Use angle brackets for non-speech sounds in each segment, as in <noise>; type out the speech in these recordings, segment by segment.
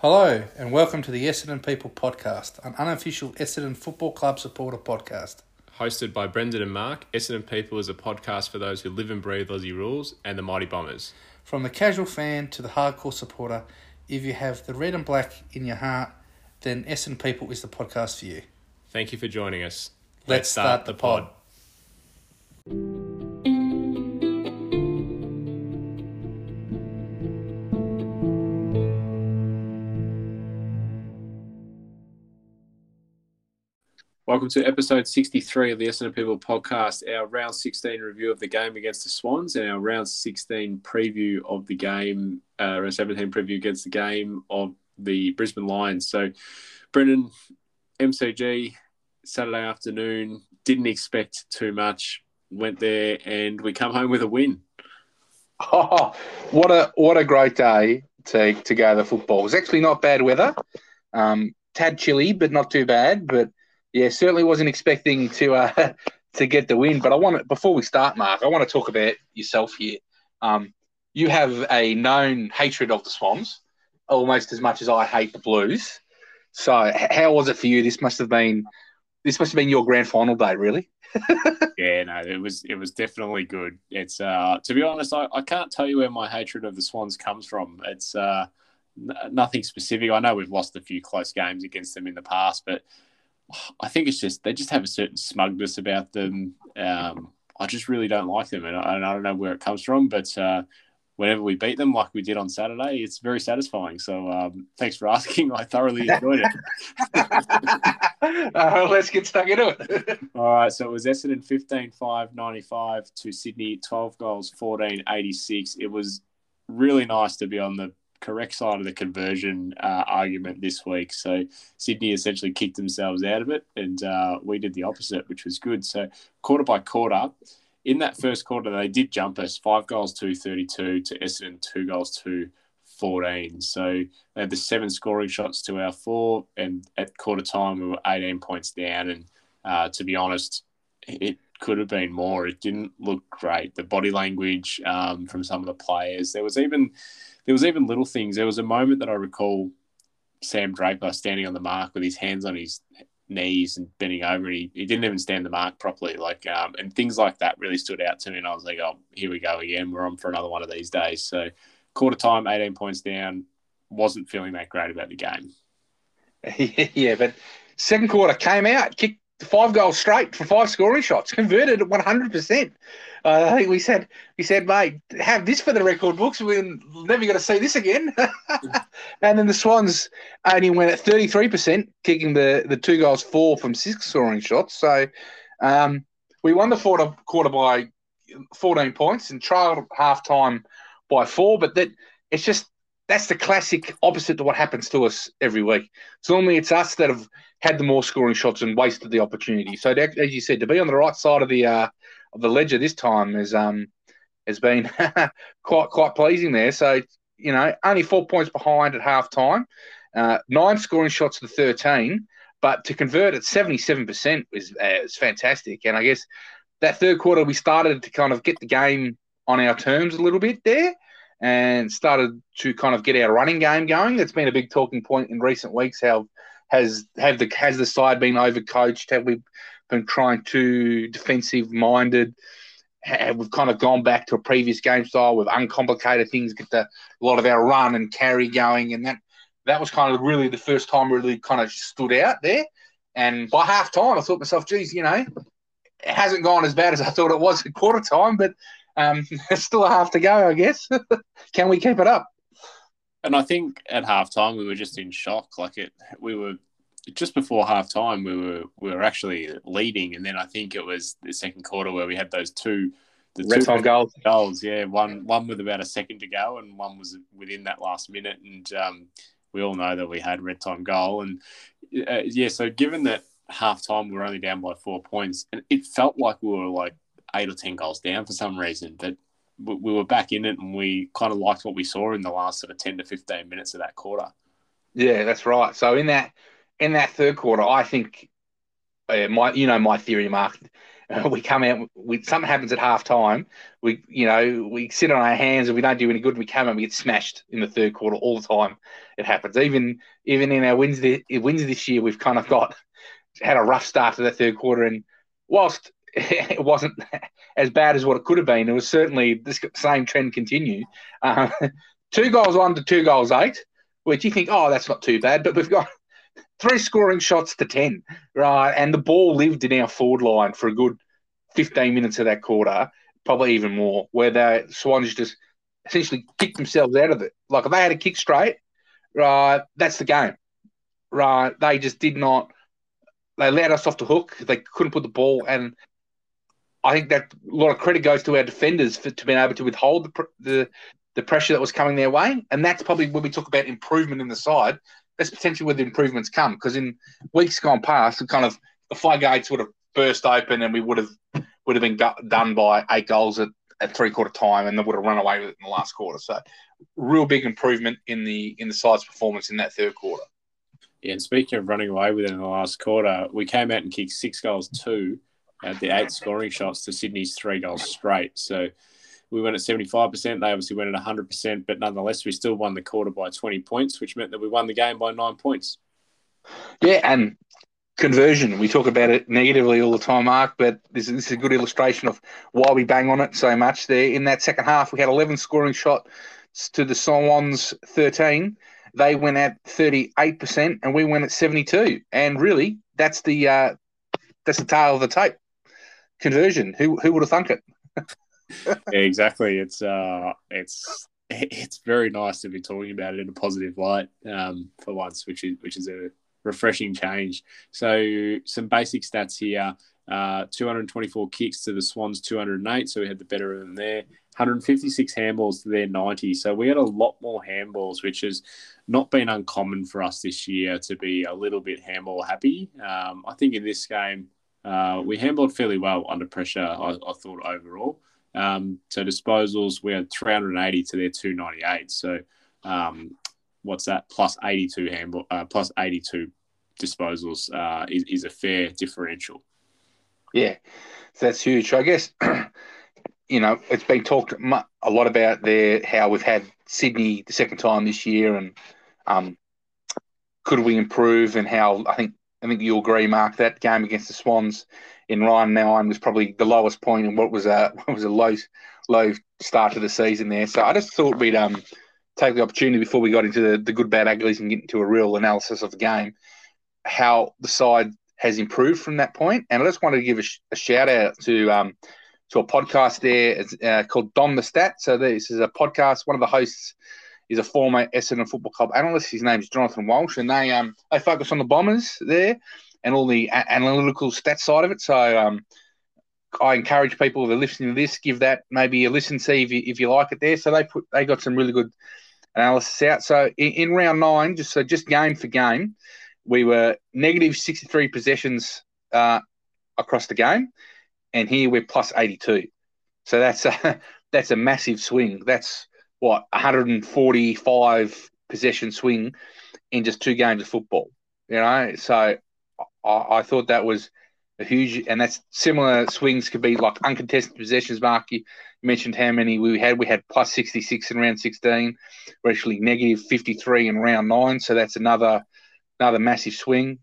Hello, and welcome to the Essendon People podcast, an unofficial Essendon Football Club supporter podcast. Hosted by Brendan and Mark, Essendon People is a podcast for those who live and breathe Aussie rules and the Mighty Bombers. From the casual fan to the hardcore supporter, if you have the red and black in your heart, then Essendon People is the podcast for you. Thank you for joining us. Let's, start, the pod. Welcome to episode 63 of the Essendon People podcast, our round 16 review of the game against the Swans and our round 16 preview of the game, uh, round 17 preview against the game of the Brisbane Lions. So, Brendan, MCG, Saturday afternoon, didn't expect too much, went there and we come home with a win. Oh, what a what a great day to, to go to the football. It was actually not bad weather. Um, tad chilly, but not too bad. But yeah, certainly wasn't expecting to uh, <laughs> to get the win. But I want to, before we start, Mark, I want to talk about yourself here. Um, you have a known hatred of the Swans, almost as much as I hate the Blues. So, how was it for you? This must have been this must have been your grand final day, really. <laughs> Yeah, no, it was it was definitely good. It's uh, to be honest, I, I can't tell you where my hatred of the Swans comes from. It's uh, n- nothing specific. I know we've lost a few close games against them in the past, but I think it's just they just have a certain smugness about them. Um, I just really don't like them, and I, and I don't know where it comes from. But uh, whenever we beat them, like we did on Saturday, it's very satisfying. So um, thanks for asking. I thoroughly enjoyed it. <laughs> uh, let's get stuck into it. <laughs> All right, so it was Essendon 15 5 95 to Sydney 12 goals 14 86. It was really nice to be on the correct side of the conversion uh, argument this week. So Sydney essentially kicked themselves out of it, and uh, we did the opposite, which was good. So quarter by quarter, in that first quarter, they did jump us five goals to 32 to Essendon, two goals to 14. So they had the seven scoring shots to our four, and at quarter time, we were 18 points down. And uh, to be honest, it could have been more. It didn't look great. The body language um, from some of the players. There was even there was even little things. There was a moment that I recall Sam Draper standing on the mark with his hands on his knees and bending over, and he, he didn't even stand the mark properly. Like um, and things like that really stood out to me, and I was like, oh, here we go again. We're on for another one of these days. So quarter time, eighteen points down. Wasn't feeling that great about the game. <laughs> yeah, but second quarter came out, kicked five goals straight for five scoring shots, <laughs> converted at one hundred percent. I think we said we said, mate, have this for the record books. We're never going to see this again. <laughs> and then the Swans only went at thirty three percent, kicking the the two goals four from six scoring shots. So um, we won the quarter quarter by fourteen points and trailed half time by four. But that it's just that's the classic opposite to what happens to us every week. Normally it's us that have had the more scoring shots and wasted the opportunity. So that, as you said, to be on the right side of the uh, of the ledger this time has um has been <laughs> quite quite pleasing there. So you know only four points behind at half time, uh, nine scoring shots to thirteen, but to convert at seventy seven percent is uh, is fantastic. And I guess that third quarter we started to kind of get the game on our terms a little bit there and started to kind of get our running game going. That's been a big talking point in recent weeks. How has have the has the side been overcoached? Have we been trying too defensive minded? Have we've kind of gone back to a previous game style with uncomplicated things, get the, a lot of our run and carry going, and that that was kind of really the first time really kind of stood out there. And by half time, I thought myself, geez, you know, it hasn't gone as bad as I thought it was at quarter time, but um, <laughs> it's still a half to go, I guess. <laughs> Can we keep it up? And I think at halftime we were just in shock. Like it, we were just before halftime we were we were actually leading, and then I think it was the second quarter where we had those two. The Red two time goals. goals, yeah. One one with about a second to go, and one was within that last minute. And um, we all know that we had red time goal, and uh, yeah. So given that half time we were only down by four points, and it felt like we were like eight or ten goals down for some reason, but we, we were back in it, and we kind of liked what we saw in the last sort of ten to fifteen minutes of that quarter. Yeah, that's right. So in that in that third quarter, I think uh, my you know my theory, Mark. <laughs> We come out, we, something happens at half time. We, you know, we sit on our hands and we don't do any good. We come out, we get smashed in the third quarter all the time. It happens. Even even in our wins, this, wins this year, we've kind of got had a rough start to the third quarter. And whilst <laughs> it wasn't as bad as what it could have been, it was certainly this same trend continue. Uh, <laughs> two goals one to two goals eight, which you think, oh, that's not too bad. But we've got <laughs> three scoring shots to 10, right? And the ball lived in our forward line for a good 15 minutes of that quarter, probably even more, where the Swans just essentially kicked themselves out of it. Like if they had a kick straight, right, that's the game, right? They just did not. They let us off the hook. They couldn't put the ball, and I think that a lot of credit goes to our defenders for to being able to withhold the the, the pressure that was coming their way, and that's probably when we talk about improvement in the side that's potentially where the improvements come. Because in weeks gone past, kind of the floodgates would have burst open, and we would have would have been done by eight goals at, at three quarter time, and they would have run away with it in the last quarter. So, real big improvement in the in the side's performance in that third quarter. Yeah, and speaking of running away with it in the last quarter, we came out and kicked six goals two at the eight scoring shots to Sydney's three goals straight. So we went at 75%. They obviously went at 100%, but nonetheless, we still won the quarter by 20 points, which meant that we won the game by nine points. Yeah, and conversion. We talk about it negatively all the time, Mark, but this, this is a good illustration of why we bang on it so much. There in that second half, we had 11 scoring shots to the Swans 13. They went at 38%, and we went at 72. And really, that's the uh, that's the tail of the tape. Conversion. Who who would have thunk it? yeah, exactly. It's uh, it's it's very nice to be talking about it in a positive light um, for once, which is which is a refreshing change. So some basic stats here. Uh, 224 kicks to the Swans 208, so we had the better of them there. 156 handballs to their 90, so we had a lot more handballs, which has not been uncommon for us this year to be a little bit handball happy. Um, I think in this game uh, we handled fairly well under pressure. I, I thought overall. Um, so disposals, we had 380 to their 298. So um, what's that? Plus 82 handball, uh, plus 82 disposals uh, is, is a fair differential. Yeah, so that's huge. I guess <clears throat> you know it's been talked a lot about there how we've had Sydney the second time this year, and um, could we improve? And how I think I think you'll agree, Mark, that game against the Swans in round nine was probably the lowest point and what was a <laughs> what was a low low start to the season there. So I just thought we'd um take the opportunity before we got into the, the good bad uglies and get into a real analysis of the game, how the side has improved from that point. And I just wanted to give a, sh- a shout out to um to a podcast there it's, uh, called Don the Stat. So this is a podcast. One of the hosts is a former Essendon Football Club analyst. His name is Jonathan Walsh, and they um they focus on the Bombers there and all the a- analytical stats side of it. So um, I encourage people that are listening to this, give that maybe a listen, see if you, if you like it there. So they put they got some really good analysis out. So in, in round nine, just so just game for game, we were negative sixty three possessions uh, across the game, and here we're plus eighty two. So that's a <laughs> that's a massive swing. That's what 145 possession swing in just two games of football. You know, so I, I thought that was a huge, and that's similar swings could be like uncontested possessions. Mark, you mentioned how many we had. We had plus 66 in round 16. We're actually negative 53 in round nine, so that's another another massive swing.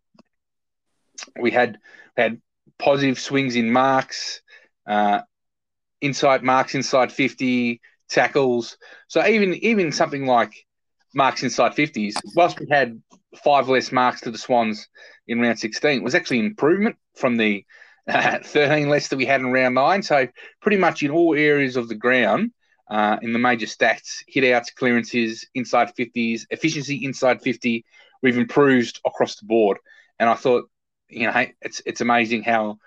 We had had positive swings in marks, uh, inside marks inside 50 tackles. So even even something like marks inside 50s, whilst we had five less marks to the Swans in round 16 was actually improvement from the uh, 13 less that we had in round nine. So pretty much in all areas of the ground, uh, in the major stats, hit outs, clearances, inside 50s, efficiency inside 50, we've improved across the board. And I thought, you know, it's it's amazing how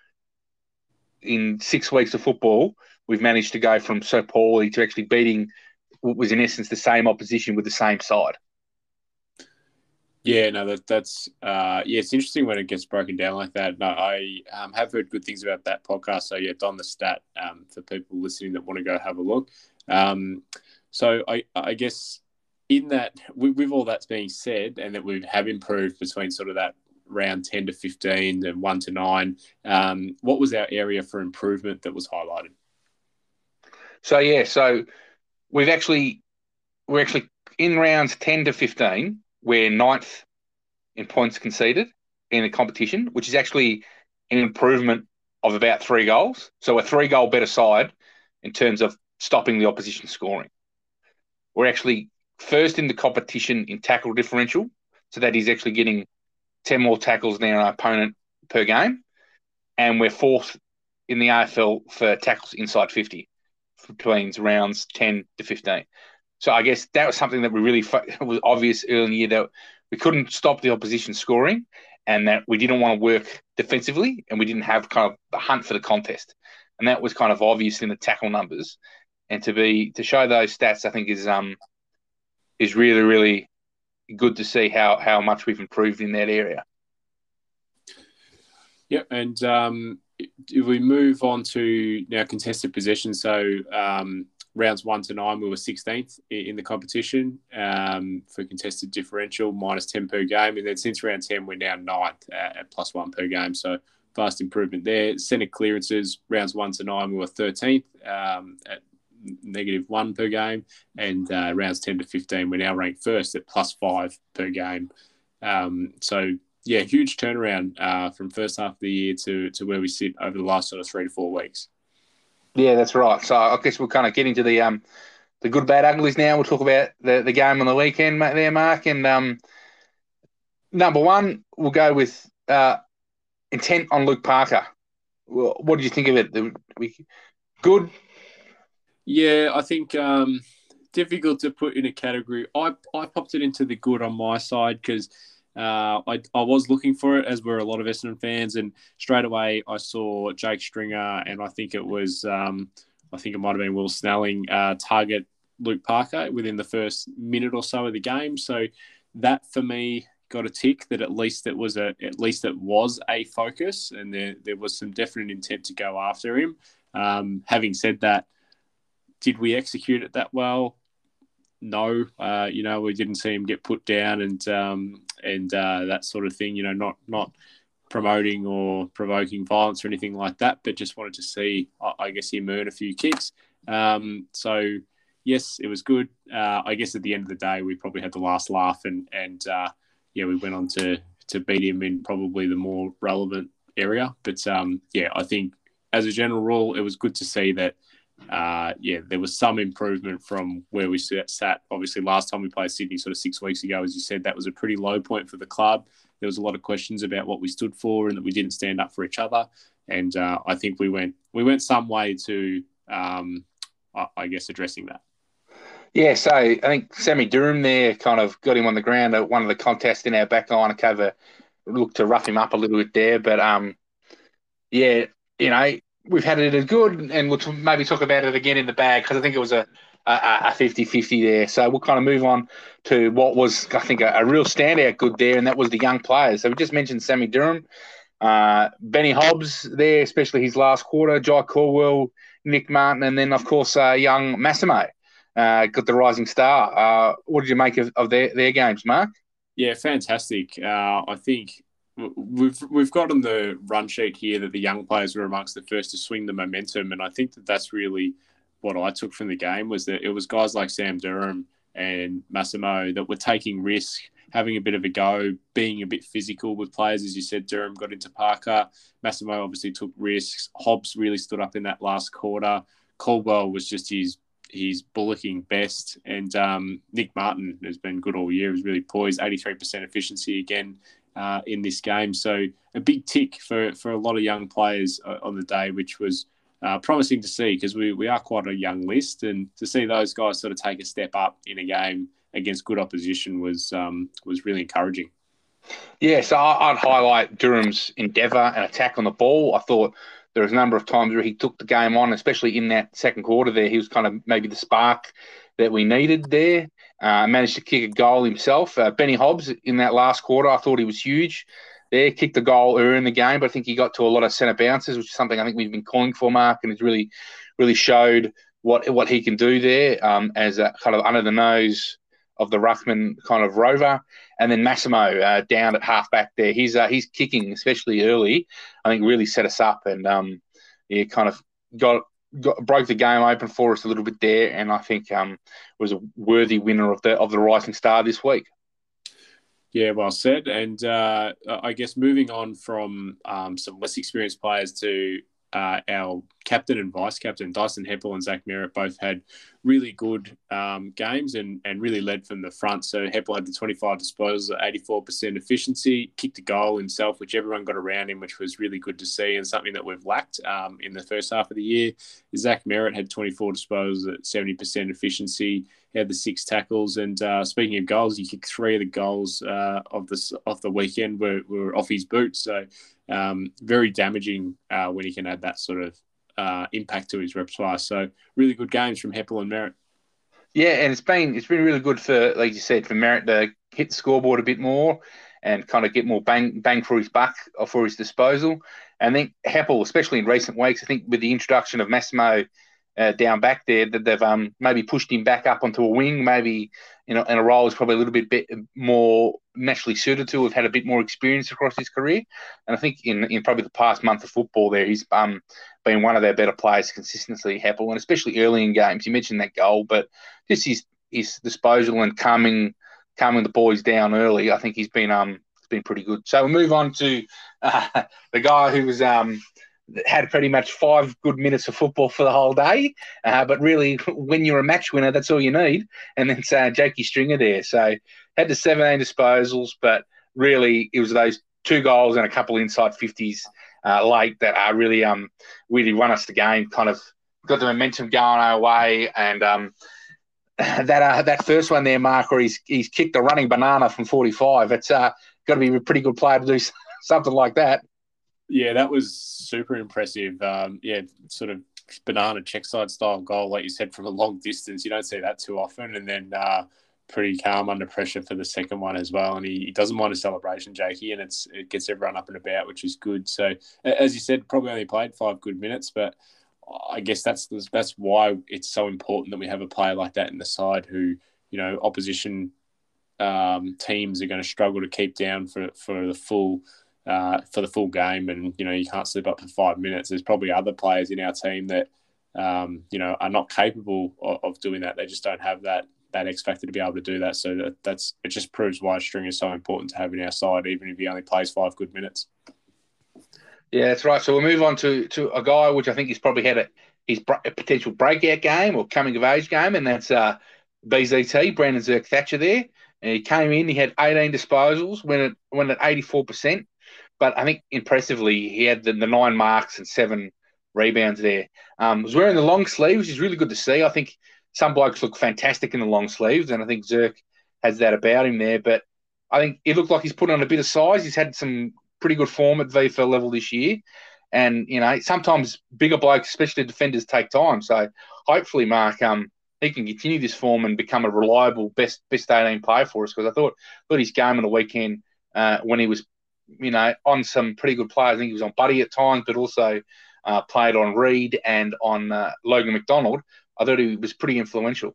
in six weeks of football we've managed to go from so poorly to actually beating what was in essence the same opposition with the same side. Yeah, no, that that's uh, yeah, it's interesting when it gets broken down like that. No, I um, have heard good things about that podcast. So yeah, Don the Stat um, for people listening that want to go have a look. Um, so I, I guess in that with, with all that's being said, and that we have improved between sort of that round 10 to 15 and 1 to 9. Um, what was our area for improvement that was highlighted? So, yeah, so we've actually, we're actually in rounds 10 to 15, we're ninth in points conceded in the competition, which is actually an improvement of about three goals. So, a three goal better side in terms of stopping the opposition scoring. We're actually first in the competition in tackle differential. So that is actually getting 10 more tackles than our opponent per game. And we're fourth in the AFL for tackles inside 50 between rounds 10 to 15. So I guess that was something that we really <laughs> was obvious early in the year that we couldn't stop the opposition scoring and that we didn't want to work defensively and we didn't have kind of a hunt for the contest. And that was kind of obvious in the tackle numbers. And to be to show those stats, I think is um is really really good to see how how much we've improved in that area. Yep, and um, if we move on to now contested possession, so um, rounds one to nine, we were 16th in the competition um, for contested differential, minus 10 per game. And then since round 10, we're now ninth at, at plus one per game. So fast improvement there. Centre clearances, rounds one to nine, we were 13th um, at negative one per game, and uh, rounds 10 to 15, we're now ranked first at plus five per game. Um, so, yeah, huge turnaround uh, from first half of the year to, to where we sit over the last sort of three to four weeks. Yeah, that's right. So I guess we'll kind of get into the um, the good, bad, uglies now. We'll talk about the, the game on the weekend, there, Mark. And um, number one, we'll go with uh, intent on Luke Parker. What did you think of it? We, good, yeah, I think um, difficult to put in a category. I, I popped it into the good on my side because uh, I, I was looking for it, as were a lot of Essendon fans, and straight away I saw Jake Stringer, and I think it was um, I think it might have been Will Snelling uh, target Luke Parker within the first minute or so of the game. So that for me got a tick that at least it was a at least it was a focus, and there there was some definite intent to go after him. Um, having said that did we execute it that well? No, uh, you know, we didn't see him get put down and um, and uh, that sort of thing. You know, not not promoting or provoking violence or anything like that, but just wanted to see, I guess, him earn a few kicks. Um, so yes, it was good. Uh, I guess at the end of the day, we probably had the last laugh, and and uh, yeah, we went on to to beat him in probably the more relevant area. But um, yeah, I think as a general rule, it was good to see that uh, yeah, there was some improvement from where we sat. Obviously, last time we played Sydney, sort of six weeks ago, as you said, that was a pretty low point for the club. There was a lot of questions about what we stood for and that we didn't stand up for each other. And uh, I think we went we went some way to, um, I, guess, addressing that. Yeah, so I think Sammy Durham there kind of got him on the ground at one of the contests in our back line a cover, looked to rough him up a little bit there. But um, yeah, you know, we've had it as good, and we'll t- maybe talk about it again in the bag because I think it was a, a 50-50 there. So we'll kind of move on to what was, I think, a, a, real standout good there, and that was the young players. So we just mentioned Sammy Durham, uh, Benny Hobbs there, especially his last quarter, Jye Caldwell, Nick Martin, and then, of course, uh, young Massimo uh, got the rising star. Uh, what did you make of, of their, their games, Mark? Yeah, fantastic. Uh, I think we've we've got on the run sheet here that the young players were amongst the first to swing the momentum, and I think that that's really what I took from the game was that it was guys like Sam Durham and Massimo that were taking risk, having a bit of a go, being a bit physical with players. As you said, Durham got into Parker. Massimo obviously took risks. Hobbs really stood up in that last quarter. Caldwell was just his his bullocking best, and um, Nick Martin has been good all year. Was really poised, eighty three percent efficiency again uh, in this game. So a big tick for, for a lot of young players uh, on the day, which was uh, promising to see because we, we are quite a young list. And to see those guys sort of take a step up in a game against good opposition was um, was really encouraging. Yeah, so I'd highlight Durham's endeavour and attack on the ball. I thought there was a number of times where he took the game on, especially in that second quarter there. He was kind of maybe the spark that we needed there. Uh, managed to kick a goal himself. Uh, Benny Hobbs in that last quarter, I thought he was huge. There, kicked the goal early in the game, but I think he got to a lot of centre bounces, which is something I think we've been calling for, Mark, and it's really, really showed what what he can do there um, as a kind of under the nose of the ruckman kind of rover, and then Massimo uh, down at halfback there. He's uh, he's kicking, especially early. I think really set us up and um, yeah, kind of got. Got, broke the game open for us a little bit there, and I think um, was a worthy winner of the of the Rising Star this week. Yeah, well said. And uh, I guess moving on from um, some less experienced players to uh, our captain and vice captain, Dyson Heppell and Zach Merrett, both had really good um, games and, and really led from the front. So Heppell had the 25 disposals at 84% efficiency, kicked a goal himself, which everyone got around him, which was really good to see and something that we've lacked um, in the first half of the year. Zach Merrett had 24 disposals at 70% efficiency. Had the six tackles. And uh, speaking of goals, he kicked three of the goals uh, of this of the weekend were, were off his boot. So um, very damaging uh, when he can add that sort of uh, impact to his repertoire. So really good games from Heppell and Merrett. Yeah, and it's been it's been really good for, like you said, for Merrett to hit the scoreboard a bit more and kind of get more bang bang for his buck or for his disposal. And I think Heppell, especially in recent weeks, I think with the introduction of Massimo uh, down back there that they've um, maybe pushed him back up onto a wing, maybe you know, in a role is probably a little bit, bit more naturally suited to. We've had a bit more experience across his career, and I think in, in probably the past month of football, there he's um, been one of their better players consistently. Heppell, and especially early in games. You mentioned that goal, but just his his disposal and calming calming the boys down early, I think he's been um been pretty good. So we'll move on to uh, <laughs> the guy who was um had pretty much five good minutes of football for the whole day. Uh, but really, when you're a match winner, that's all you need. And then uh, Jakey Stringer there. So had the 17 disposals, but really it was those two goals and a couple inside 50s uh, late that are really um really won us the game. Kind of got the momentum going our way, and um, <clears throat> that uh, that first one there, Mark, where he's he's kicked a running banana from 45. It's uh, got to be a pretty good player to do <laughs> something like that. Yeah, that was super impressive. Um, yeah, sort of banana check side style goal, like you said, from a long distance. You don't see that too often. And then uh, pretty calm under pressure for the second one as well. And he, he doesn't mind a celebration, Jakey, and it's it gets everyone up and about, which is good. So, as you said, probably only played five good minutes, but I guess that's that's why it's so important that we have a player like that in the side who, you know, opposition um, teams are going to struggle to keep down for for the full uh, for the full game, and you know you can't slip up for five minutes. There's probably other players in our team that um, you know are not capable of, of, doing that. They just don't have that that X factor to be able to do that. So that, that's it. Just proves why String is so important to have in our side, even if he only plays five good minutes. Yeah, that's right. So we'll move on to to a guy which I think he's probably had a his a potential breakout game or coming of age game, and that's uh, BZT Brandon Zerk Thatcher there. And he came in, he had 18 disposals, went at went at 84 percent but I think impressively he had the, the nine marks and seven rebounds there. Um, was wearing the long sleeves, which is really good to see. I think some blokes look fantastic in the long sleeves, and I think Zerk has that about him there. But I think it looked like he's put on a bit of size. He's had some pretty good form at VFL level this year. And, you know, sometimes bigger blokes, especially defenders, take time. So hopefully, Mark, um, he can continue this form and become a reliable best best 18 player for us because I thought thought his game on the weekend uh, when he was you know, on some pretty good players. I think he was on Buddy at times, but also uh, played on Reid and on uh, Logan McDonald. I thought he was pretty influential.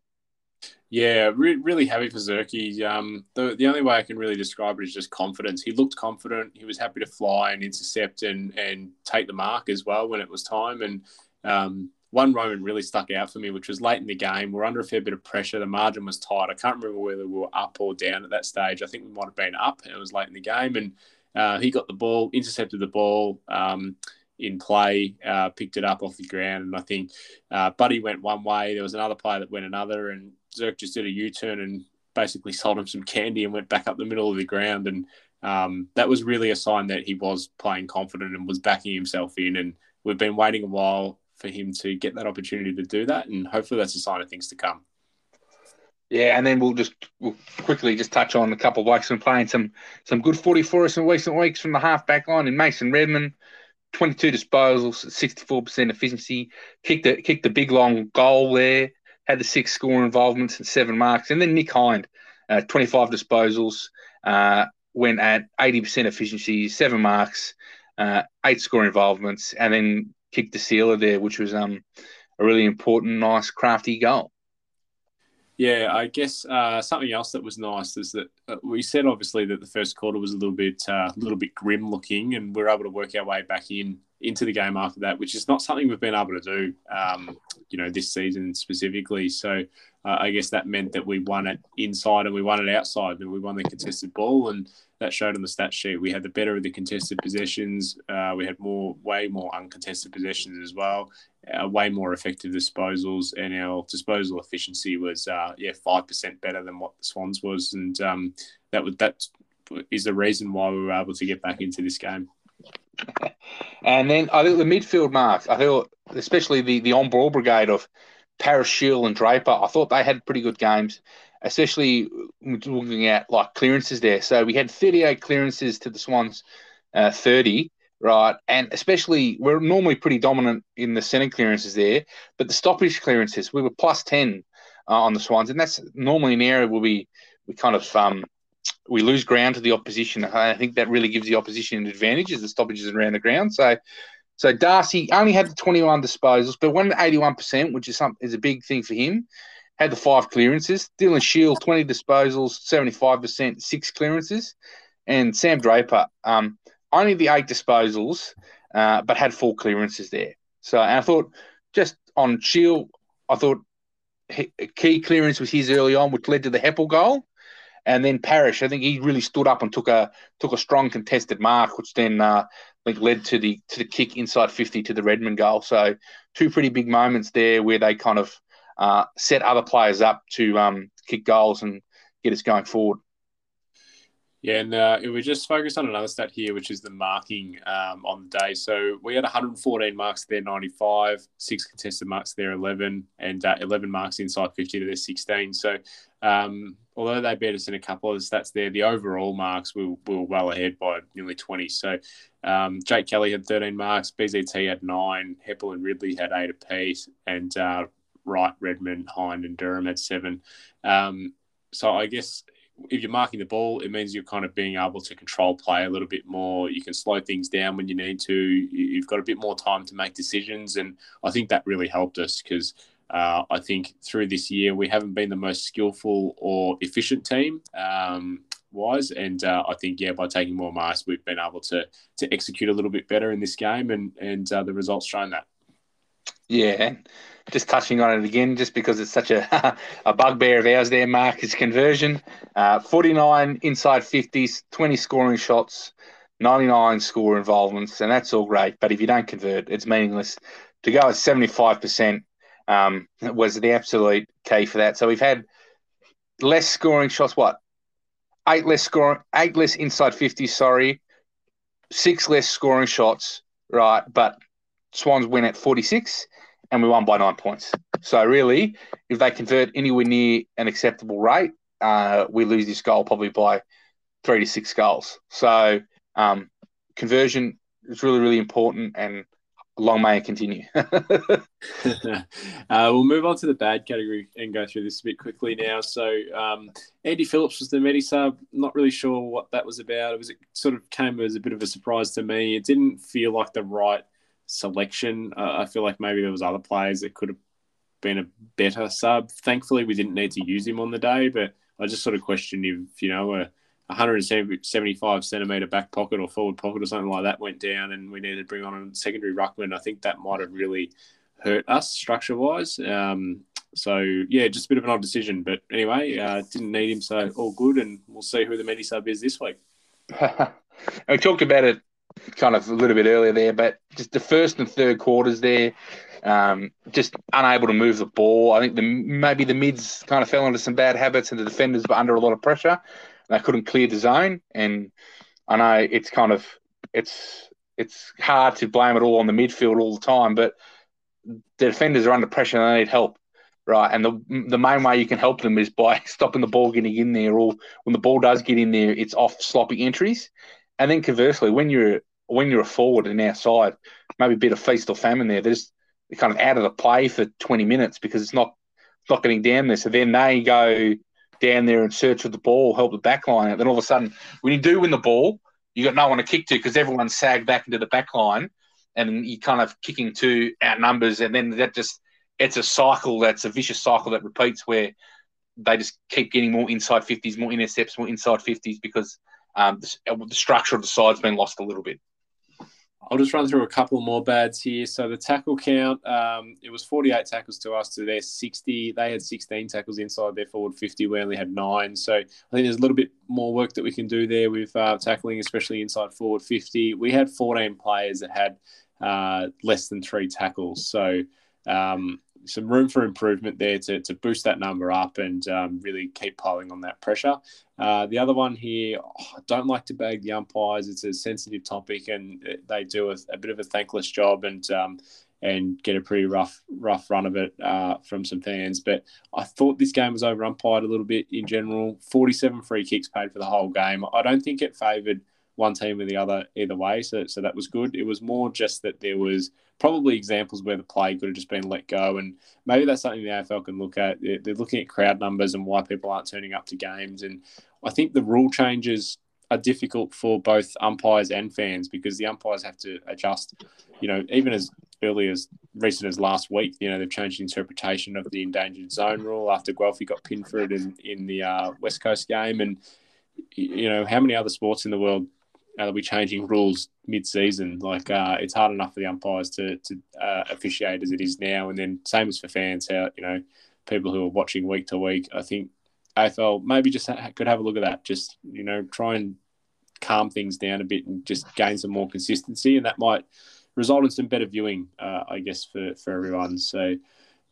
Yeah, re- really happy for Zerky. Um, the, the only way I can really describe it is just confidence. He looked confident. He was happy to fly and intercept and, and take the mark as well when it was time. And um, one moment really stuck out for me, which was late in the game. We're under a fair bit of pressure. The margin was tight. I can't remember whether we were up or down at that stage. I think we might have been up. It was late in the game. And uh, he got the ball, intercepted the ball um, in play, uh, picked it up off the ground, and I think uh, Buddy went one way. There was another player that went another, and Zerk just did a U turn and basically sold him some candy and went back up the middle of the ground. And um, that was really a sign that he was playing confident and was backing himself in. And we've been waiting a while for him to get that opportunity to do that, and hopefully that's a sign of things to come. Yeah, and then we'll just we'll quickly just touch on a couple of blokes and playing some some good footy for us in recent weeks from the half back line in Mason Redman. 22 disposals, 64% efficiency, kicked the kicked the big long goal there, had the six score involvements and seven marks. And then Nick Hind, uh, 25 disposals, uh, went at 80% efficiency, seven marks, uh, eight score involvements, and then kicked the sealer there, which was um, a really important, nice, crafty goal. Yeah, I guess uh, something else that was nice is that uh, we said obviously that the first quarter was a little bit uh, a little bit grim looking, and we are able to work our way back in into the game after that, which is not something we've been able to do, um, you know, this season specifically. So uh, I guess that meant that we won it inside and we won it outside, and we won the contested ball, and that showed on the stat sheet. We had the better of the contested possessions. Uh, we had more, way more uncontested possessions as well. Uh, way more effective disposals, and our disposal efficiency was, uh, yeah, five percent better than what the Swans was, and um, that was that is the reason why we were able to get back into this game. <laughs> And then I think the midfield marks, I thought, especially the the on ball brigade of Parish, Shiel, and Draper, I thought they had pretty good games, especially looking at like clearances there. So we had 38 clearances to the Swans, uh, 30, right? And especially, we're normally pretty dominant in the centre clearances there, but the stoppage clearances, we were plus 10 uh, on the Swans, and that's normally an area where we, we kind of um, we lose ground to the opposition. I think that really gives the opposition an advantage the stoppages around the ground. So so Darcy only had the 21 disposals, but went 81%, which is some is a big thing for him. Had the five clearances. Dylan Shiel, 20 disposals, 75%, six clearances. And Sam Draper, um, only the eight disposals, uh, but had four clearances there. So and I thought just on Shiel, I thought key clearance was his early on, which led to the Heppell goal. And then Parish, I think he really stood up and took a took a strong contested mark, which then uh, led to the to the kick inside 50 to the Redman goal. So two pretty big moments there where they kind of uh, set other players up to um, kick goals and get us going forward. Yeah, and uh, we just focused on another stat here, which is the marking um, on the day. So we had 114 marks there, 95, six contested marks there, 11, and uh, 11 marks inside 50 to their 16. So um, although they beat us in a couple of the stats there, the overall marks we, we were well ahead by nearly 20. So um, Jake Kelly had 13 marks, BZT had nine, Heppell and Ridley had eight apiece, and uh, Wright, Redman, Hind, and Durham had seven. Um, so I guess if you're marking the ball, it means you're kind of being able to control play a little bit more. You can slow things down when you need to. You've got a bit more time to make decisions, and I think that really helped us because uh, I think through this year we haven't been the most skillful or efficient team. Um, wise. And uh, I think yeah, by taking more marks, we've been able to to execute a little bit better in this game, and and uh, the results shown that. Yeah, just touching on it again, just because it's such a <laughs> a bugbear of ours there, Mark, is conversion. Uh, 49 inside 50s, 20 scoring shots, 99 score involvements, and that's all great. But if you don't convert, it's meaningless. To go at 75% um, was the absolute key for that. So we've had less scoring shots, what, eight less scoring, eight less inside 50, sorry, six less scoring shots, right? But Swans win at 46 and we won by nine points. So really, if they convert anywhere near an acceptable rate, uh, we lose this goal probably by three to six goals. So um, conversion is really, really important and long may it continue. <laughs> uh, we'll move on to the bad category and go through this a bit quickly now. So, um, Andy Phillips was the Medi sub. Not really sure what that was about. It was it sort of came as a bit of a surprise to me. It didn't feel like the right selection. Uh, I feel like maybe there was other players that could have been a better sub. Thankfully, we didn't need to use him on the day, but I just sort of question if you know. Uh, 175 centimetre back pocket or forward pocket or something like that went down, and we needed to bring on a secondary ruckman. I think that might have really hurt us structure wise. Um, so yeah, just a bit of an odd decision, but anyway, uh, didn't need him, so all good, and we'll see who the medi sub is this week. <laughs> we talked about it kind of a little bit earlier there, but just the first and third quarters there, um, just unable to move the ball. I think the maybe the mids kind of fell into some bad habits, and the defenders were under a lot of pressure. They couldn't clear the zone, and I know it's kind of it's it's hard to blame it all on the midfield all the time, but the defenders are under pressure and they need help, right? And the the main way you can help them is by <laughs> stopping the ball getting in there, or when the ball does get in there, it's off sloppy entries. And then conversely, when you're when you're a forward and outside, maybe a bit of feast or famine there. There's you're kind of out of the play for 20 minutes because it's not not getting down there. So then they go down there in search of the ball, help the back line out. Then all of a sudden, when you do win the ball, you got no one to kick to because everyone's sagged back into the back line and you're kind of kicking to out numbers. And then that just, it's a cycle that's a vicious cycle that repeats where they just keep getting more inside fifties, more intercepts, more inside fifties because um, the, the structure of the side's been lost a little bit. I'll just run through a couple more bads here. So the tackle count, um, it was 48 tackles to us to their 60. They had 16 tackles inside their forward 50. We only had nine. So I think there's a little bit more work that we can do there with uh, tackling, especially inside forward 50. We had 14 players that had uh, less than three tackles. So um, some room for improvement there to, to boost that number up and um, really keep piling on that pressure. Uh, the other one here, oh, I don't like to bag the umpires. It's a sensitive topic, and they do a, a bit of a thankless job and um, and get a pretty rough rough run of it uh, from some fans. But I thought this game was over umpired a little bit in general. Forty seven free kicks paid for the whole game. I don't think it favoured one team or the other either way. So, so that was good. It was more just that there was probably examples where the play could have just been let go, and maybe that's something the AFL can look at. They're looking at crowd numbers and why people aren't turning up to games, and I think the rule changes are difficult for both umpires and fans because the umpires have to adjust. You know, even as early as recent as last week, you know, they've changed the interpretation of the endangered zone rule after Guelfi got pinned for it in, in the uh, West Coast game. And, you know, how many other sports in the world uh, they'll be changing rules mid-season. Like uh, it's hard enough for the umpires to to uh, officiate as it is now, and then same as for fans. How you know people who are watching week to week. I think AFL maybe just ha- could have a look at that. Just you know try and calm things down a bit and just gain some more consistency, and that might result in some better viewing, uh, I guess, for for everyone. So.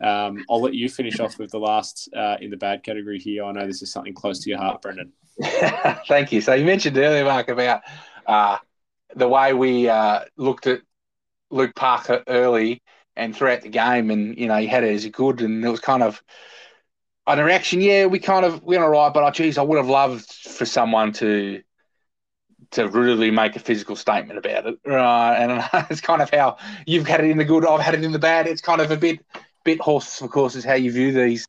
Um, I'll let you finish off with the last uh, in the bad category here. I know this is something close to your heart, Brendan. <laughs> Thank you. So you mentioned earlier, Mark, about uh, the way we uh, looked at Luke Parker early and throughout the game, and you know he had it as good, and it was kind of an reaction. Yeah, we kind of went all right, but oh, geez, I would have loved for someone to to really make a physical statement about it, right? And <laughs> it's kind of how you've had it in the good, I've had it in the bad. It's kind of a bit bit horses for courses how you view these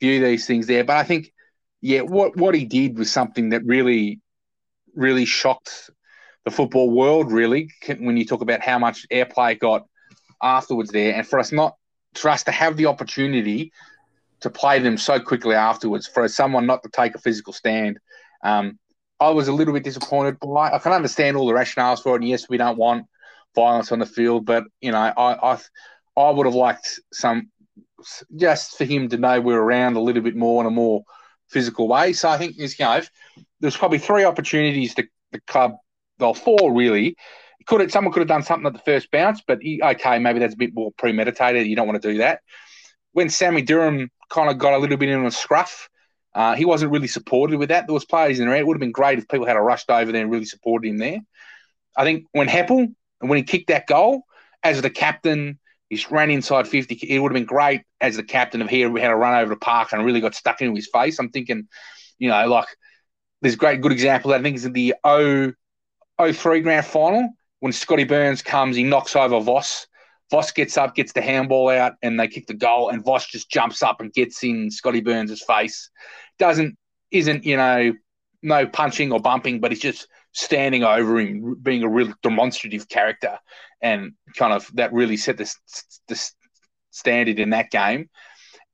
view these things there. But I think, yeah, what what he did was something that really really shocked the football world, really, when you talk about how much airplay got afterwards there, and for us not for us to have the opportunity to play them so quickly afterwards, for someone not to take a physical stand. Um, I was a little bit disappointed by. I can understand all the rationales for it, and yes, we don't want violence on the field, but you know, I I, I would have liked some just for him to know we're around a little bit more in a more physical way. So I think you know, there's probably three opportunities to the club well, four really. Could it, someone could have done something at the first bounce, but he, okay, maybe that's a bit more premeditated. You don't want to do that. When Sammy Durham kind of got a little bit in a scruff, uh, he wasn't really supported with that. There was players in there. It would have been great if people had rushed over there and really supported him there. I think when Heppell and when he kicked that goal, as the captain, he ran inside 50. It would have been great as the captain of here. We had a run over the park and really got stuck into his face. I'm thinking, you know, like there's a great good example. I think is the O 03 grand final when Scotty Burns comes, he knocks over Voss. Voss gets up, gets the handball out, and they kick the goal, and Voss just jumps up and gets in Scotty Burns' face. Doesn't isn't you know no punching or bumping, but he's just standing over him, being a real demonstrative character, and kind of that really set the, the standard in that game.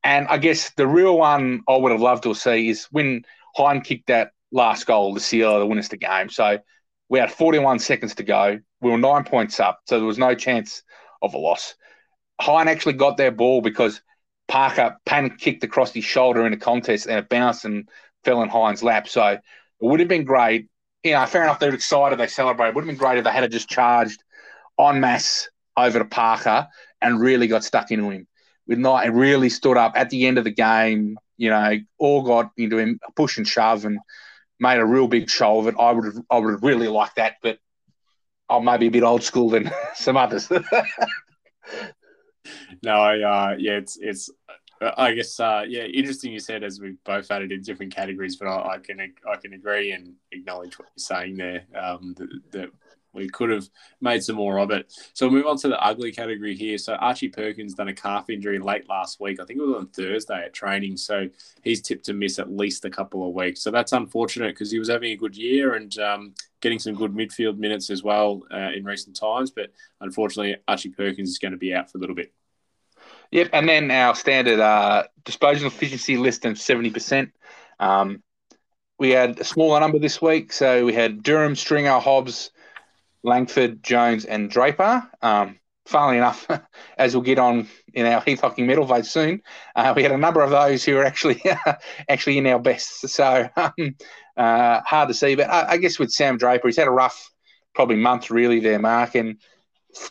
And I guess the real one I would have loved to see is when Hind kicked that last goal to seal to win us the game. So we had 41 seconds to go. We were nine points up, so there was no chance of a loss. Hind actually got their ball because Parker panic kicked across his shoulder in a contest and it bounced and fell in Hind's lap. So it would have been great. You know, fair enough, they're excited, they celebrate. It would have been great if they had just charged en masse over to Parker and really got stuck into him. With and really stood up at the end of the game, you know, all got into him, push and shove and made a real big show of it. I would have, I would really liked that, but I'm maybe a bit old school than <laughs> some others. <laughs> no, I, uh, yeah, it's it's. I guess uh, yeah, interesting. You said as we both it in different categories, but I, I, can I can agree and acknowledge what you're saying there. Um, that, that we could have made some more of it. So we'll move on to the ugly category here. So Archie Perkins done a calf injury late last week. I think it was on Thursday at training. So he's tipped to miss at least a couple of weeks. So that's unfortunate because he was having a good year and um, getting some good midfield minutes as well uh, in recent times. But unfortunately, Archie Perkins is going to be out for a little bit. Yep, and then our standard uh, disposal efficiency less than seventy percent. Um, we had a smaller number this week, so we had Durham, Stringer, Hobbs, Langford, Jones, and Draper. Um, funnily enough, <laughs> as we'll get on in our Heath Hocking medal vote soon, uh, we had a number of those who are actually <laughs> actually in our best. So um, uh, hard to see, but I, I, guess with Sam Draper, he's had a rough probably month really there, Mark, and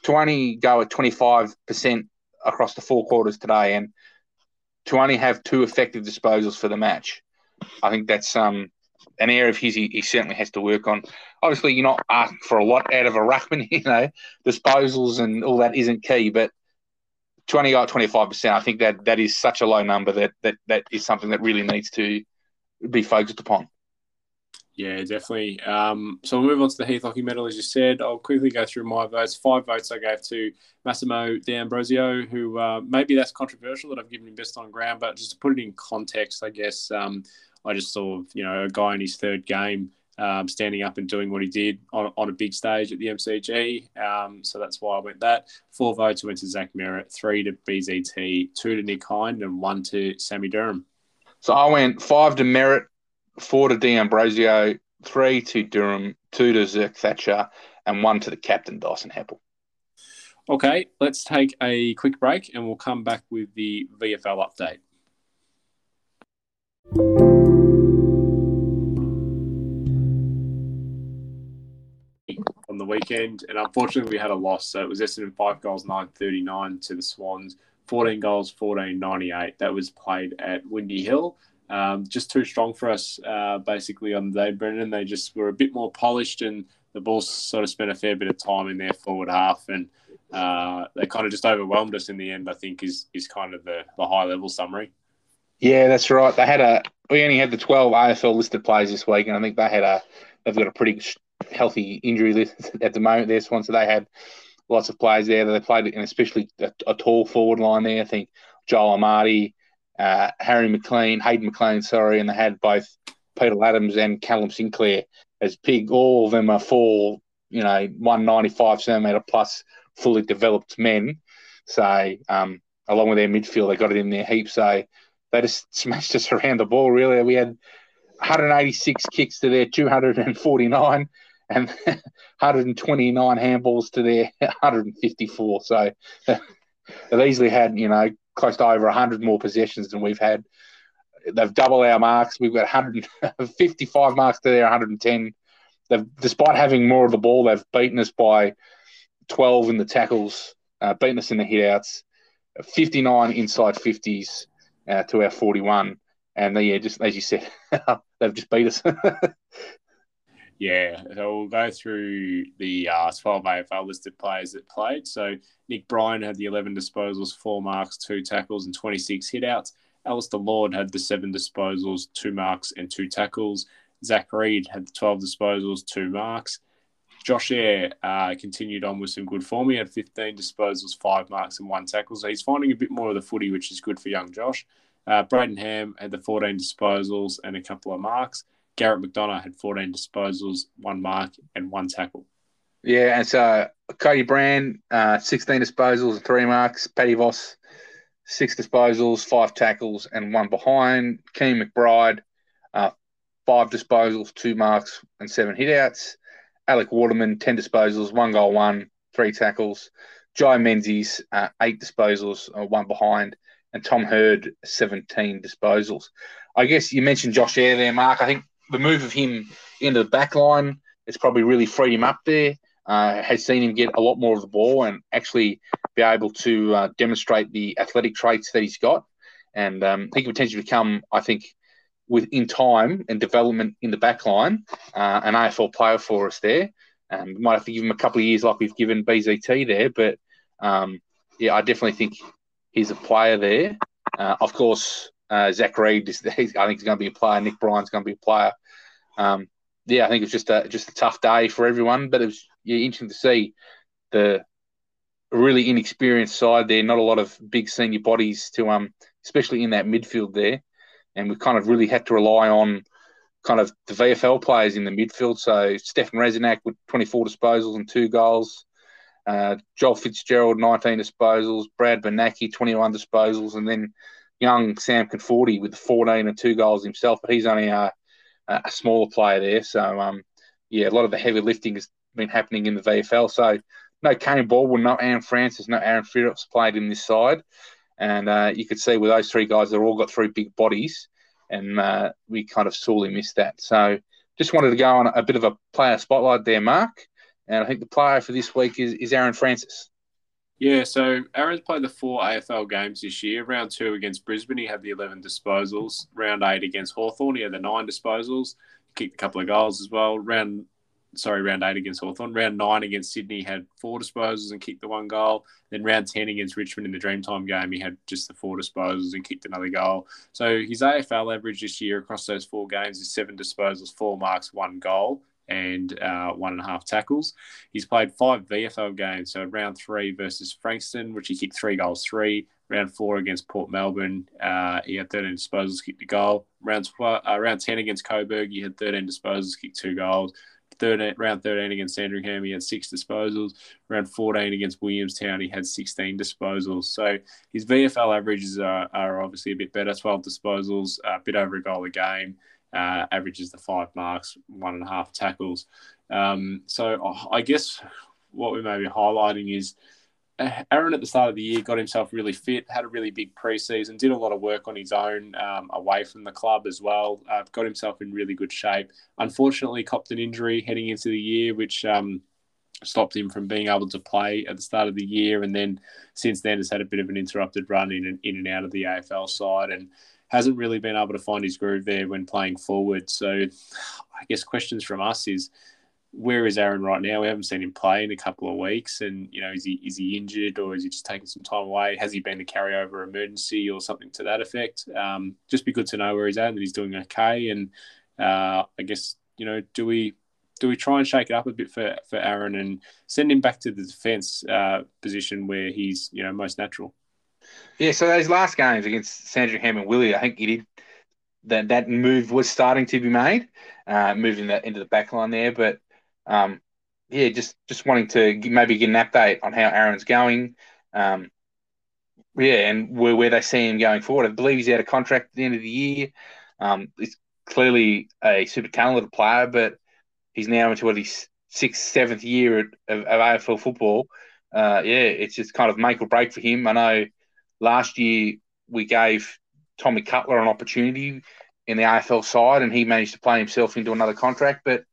to only go at twenty five percent across the four quarters today, and to only have two effective disposals for the match, I think that's um an area of his he, he, certainly has to work on. Obviously, you're not asking for a lot out of a ruckman, <laughs> you know, disposals and all that isn't key, but 20 or 25%, I think that that is such a low number that, that that is something that really needs to be focused upon. Yeah, definitely. Um, so we'll move on to the Heath Hocking medal, as you said. I'll quickly go through my votes. Five votes I gave to Massimo D'Ambrosio, who uh, maybe that's controversial that I've given him best on ground, but just to put it in context, I guess um, I just saw, you know, a guy in his third game um, standing up and doing what he did on, on a big stage at the MCG. Um, so that's why I went that. Four votes went to Zach Merrett, three to BZT, two to Nick Hind, and one to Sammy Durham. So I went five to Merrett, four to D'Ambrosio, three to Durham, two to Zach Thatcher, and one to the captain, Dyson Heppell. Okay, let's take a quick break and we'll come back with the VFL update. Weekend, and unfortunately we had a loss. So it was Essendon five goals, nine thirty nine to the Swans, fourteen goals, fourteen ninety eight. That was played at Windy Hill. Um, just too strong for us, uh, basically on the day, Brendan. They just were a bit more polished, and the Bulls sort of spent a fair bit of time in their forward half, and uh, they kind of just overwhelmed us in the end. I think is is kind of the, the high level summary. Yeah, that's right. They had a. We only had the twelve AFL listed players this week, and I think they had a. They've got a pretty healthy injury list <laughs> at the moment there, Swan. So they had lots of players there. They played, and especially a, a tall forward line there. I think Joel Amartey, uh, Harry McLean, Hayden McLean, sorry, and they had both Peter Ladhams and Callum Sinclair as big. All of them are full, you know, 195 centimetre plus fully developed men. So, um, along with their midfield, they got it in their heap. So they just <laughs> smashed us around the ball, really. We had 186 kicks to their 249 and <laughs> 129 handballs to their <laughs> 154. So <laughs> they've easily had, you know, close to over 100 more possessions than we've had. They've doubled our marks. We've got 155 marks to their 110. They've, despite having more of the ball, they've beaten us by 12 in the tackles, uh, beaten us in the hitouts, 59 inside 50s uh, to our 41. And they, yeah, just as you said, they've just beat us. Yeah, so we'll go through the uh, 12 AFL listed players that played. So Nick Bryan had the 11 disposals, four marks, two tackles, and 26 hitouts. Alistair Lord had the seven disposals, two marks, and two tackles. Zach Reid had the 12 disposals, two marks. Josh Eyre uh, continued on with some good form. He had 15 disposals, five marks, and one tackle. So he's finding a bit more of the footy, which is good for young Josh. Uh, Brayden Ham had the 14 disposals and a couple of marks. Garrett McDonagh had 14 disposals, one mark, and one tackle. Yeah, and so Cody Brand, uh, 16 disposals and three marks. Paddy Voss, six disposals, five tackles, and one behind. Cian McBride, uh, five disposals, two marks, and seven hitouts. Alec Waterman, 10 disposals, one goal, one, three tackles. Jye Menzies, uh, eight disposals, uh, one behind. And Tom Hird, 17 disposals. I guess you mentioned Josh Eyre there, Mark. I think the move of him into the back line has probably really freed him up there. Uh, has seen him get a lot more of the ball and actually be able to uh, demonstrate the athletic traits that he's got. And um, he could potentially become, I think, within time and development in the back line, uh, an AFL player for us there. Um, we might have to give him a couple of years like we've given BZT there. But um, yeah, I definitely think he's a player there. Uh, of course, uh, Zach Reid, is, <laughs> I think, he's going to be a player. Nick Bryan's going to be a player. Um, yeah, I think it's just a just a tough day for everyone, but it was yeah, interesting to see the really inexperienced side there. Not a lot of big senior bodies to um, especially in that midfield there, and we kind of really had to rely on kind of the VFL players in the midfield. So Stefan Reznak with 24 disposals and two goals. Uh, Joel Fitzgerald, 19 disposals. Brad Bernacki, 21 disposals. And then young Sam Conforti with 14 and two goals himself. But he's only a, a smaller player there. So, um, yeah, a lot of the heavy lifting has been happening in the VFL. So, no Kaine Baldwin, no Aaron Francis, no Aaron Phillips played in this side. And uh, you could see with those three guys, they've all got three big bodies. And uh, we kind of sorely missed that. So, just wanted to go on a bit of a player spotlight there, Mark. And I think the player for this week is, is Aaron Francis. Yeah, so Aaron's played the four AFL games this year. Round two against Brisbane, he had the 11 disposals. Round eight against Hawthorn, he had the nine disposals. Kicked a couple of goals as well. Round sorry, round eight against Hawthorn. Round nine against Sydney, he had four disposals and kicked the one goal. Then round 10 against Richmond in the Dreamtime game, he had just the four disposals and kicked another goal. So his AFL average this year across those four games is seven disposals, four marks, one goal and uh, one and a half tackles. He's played five VFL games. So round three versus Frankston, which he kicked three goals, three. Round four against Port Melbourne, uh, he had 13 disposals, kicked a goal. Round, uh, round 10 against Coburg, he had 13 disposals, kicked two goals. 13, round 13 against Sandringham, he had six disposals. Round 14 against Williamstown, he had 16 disposals. So his VFL averages are, are obviously a bit better 12 disposals, a bit over a goal a game uh, averages the five marks, one and a half tackles. Um, so oh, I guess what we may be highlighting is uh, Aaron at the start of the year got himself really fit, had a really big preseason, did a lot of work on his own um, away from the club as well, uh, got himself in really good shape. Unfortunately, copped an injury heading into the year, which um, stopped him from being able to play at the start of the year. And then since then, has had a bit of an interrupted run in and, in and out of the AFL side. And hasn't really been able to find his groove there when playing forward. So I guess questions from us is where is Aaron right now? We haven't seen him play in a couple of weeks, and you know, is he is he injured or is he just taking some time away? Has he been a carryover emergency or something to that effect? Um, just be good to know where he's at and that he's doing okay. And uh, I guess you know, do we do we try and shake it up a bit for for Aaron and send him back to the defence uh, position where he's you know most natural? Yeah, so those last games against Sandringham and Willie, I think he did that that move was starting to be made, uh, moving that into the back line there. But um, yeah, just just wanting to maybe get an update on how Aaron's going. Um, yeah, and where, where they see him going forward. I believe he's out of contract at the end of the year. Um, he's clearly a super talented player, but he's now into what his sixth, seventh year of, of AFL football. Uh, yeah, it's just kind of make or break for him. I know Last year, we gave Tommy Cutler an opportunity in the AFL side, and he managed to play himself into another contract. But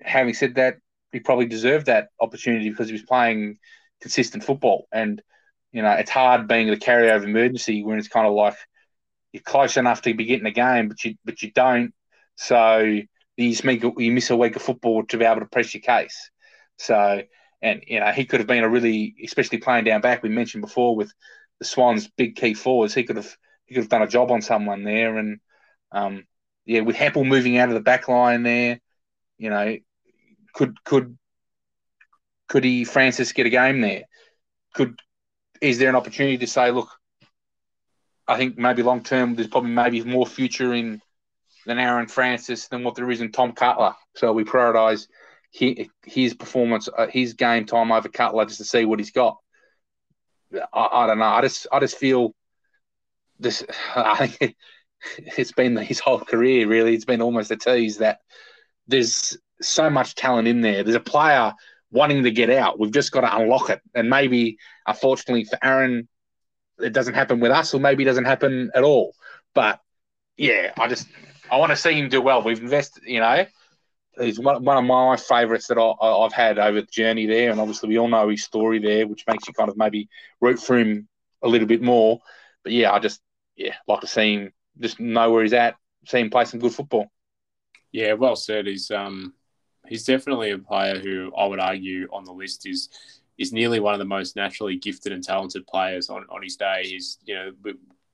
having said that, he probably deserved that opportunity because he was playing consistent football. And you know, it's hard being the carryover emergency when it's kind of like you're close enough to be getting a game, but you but you don't. So you miss, you miss a week of football to be able to press your case. So and you know he could have been a really, especially playing down back. We mentioned before with the Swans' big key forwards. He could have he could have done a job on someone there, and um, yeah, with Heppell moving out of the back line there, you know, could could could he Francis get a game there? Could is there an opportunity to say, look, I think maybe long term there's probably maybe more future in than Aaron Francis than what there is in Tom Cutler. So we prioritise his performance, uh, his game time over Cutler just to see what he's got. I, I, don't know. I just I just feel this. <laughs> I think it's been his whole career. Really, it's been almost a tease that there's so much talent in there. There's a player wanting to get out. We've just got to unlock it. And maybe, unfortunately for Aaron, it doesn't happen with us, or maybe it doesn't happen at all. But yeah, I just I want to see him do well. We've invested, you know, he's one, one of my favourites that I, have had over the journey there, and obviously we all know his story there, which makes you kind of maybe root for him a little bit more. But yeah, I just yeah like to see him just know where he's at, see him play some good football. Yeah, well said. He's um he's definitely a player who I would argue on the list is is nearly one of the most naturally gifted and talented players on, on his day. He's you know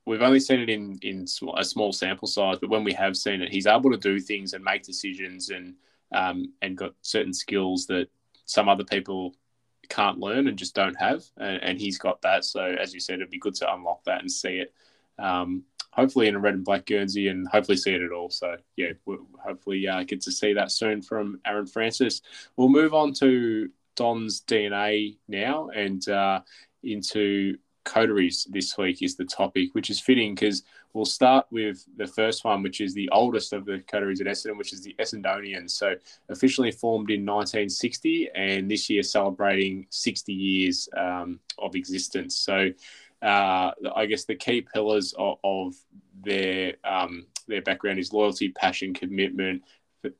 we've only seen it in in a small sample size, but when we have seen it, he's able to do things and make decisions and um, and got certain skills that some other people can't learn and just don't have. And, and, he's got that. So, as you said, it'd be good to unlock that and see it. Um, hopefully in a red and black Guernsey and hopefully see it at all. So, yeah, we'll hopefully uh, get to see that soon from Aaron Francis. We'll move on to Don's DNA now and uh, into coteries this week is the topic, which is fitting because we'll start with the first one, which is the oldest of the coteries at Essendon, which is the Essendonians. So officially formed in 1960 and this year celebrating 60 years um, of existence. So uh, I guess the key pillars of, of their um, their background is loyalty, passion, commitment,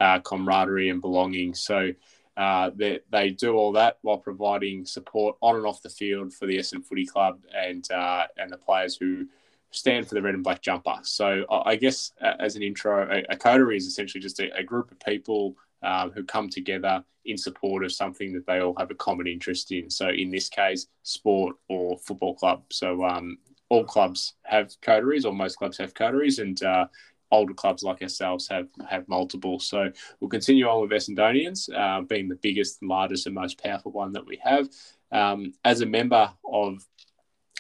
uh, camaraderie, and belonging. So uh, they, they do all that while providing support on and off the field for the Essendon Footy Club and uh, and the players who stand for the red and black jumper. So I guess uh, as an intro, a, a coterie is essentially just a, a group of people um, who come together in support of something that they all have a common interest in. So in this case, sport or football club. So um, all clubs have coteries, or most clubs have coteries, and uh, older clubs like ourselves have have multiple. So we'll continue on with Essendonians, uh, being the biggest, largest, and most powerful one that we have. Um, as a member of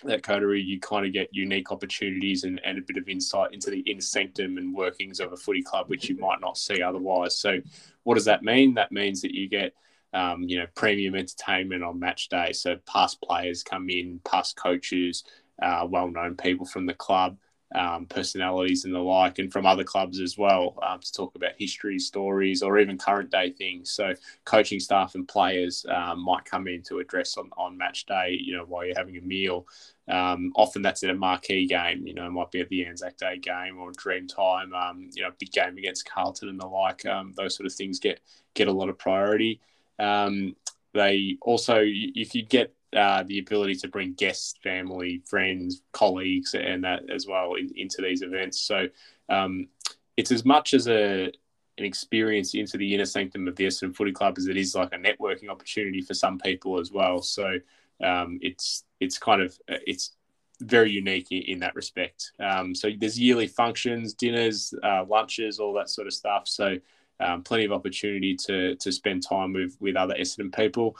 that coterie, you kind of get unique opportunities and, and a bit of insight into the inner sanctum and workings of a footy club, which you might not see otherwise. So, what does that mean? That means that you get um, you know, premium entertainment on match day. So past players come in, past coaches, uh, well-known people from the club um, personalities and the like, and from other clubs as well um, to talk about history, stories, or even current day things. So, coaching staff and players um, might come in to address on, on match day, you know, while you're having a meal. Um, often that's at a marquee game, you know, it might be at the Anzac Day game or Dream Time, um, you know, big game against Carlton and the like. Um, those sort of things get get a lot of priority. they also, if you get uh, the ability to bring guests, family, friends, colleagues, and that as well in, into these events. So um, it's as much as a an experience into the inner sanctum of the Essendon Footy Club as it is like a networking opportunity for some people as well. So um, it's it's kind of it's very unique in, in that respect. Um, so there's yearly functions, dinners, uh, lunches, all that sort of stuff. So um, plenty of opportunity to to spend time with with other Essendon people.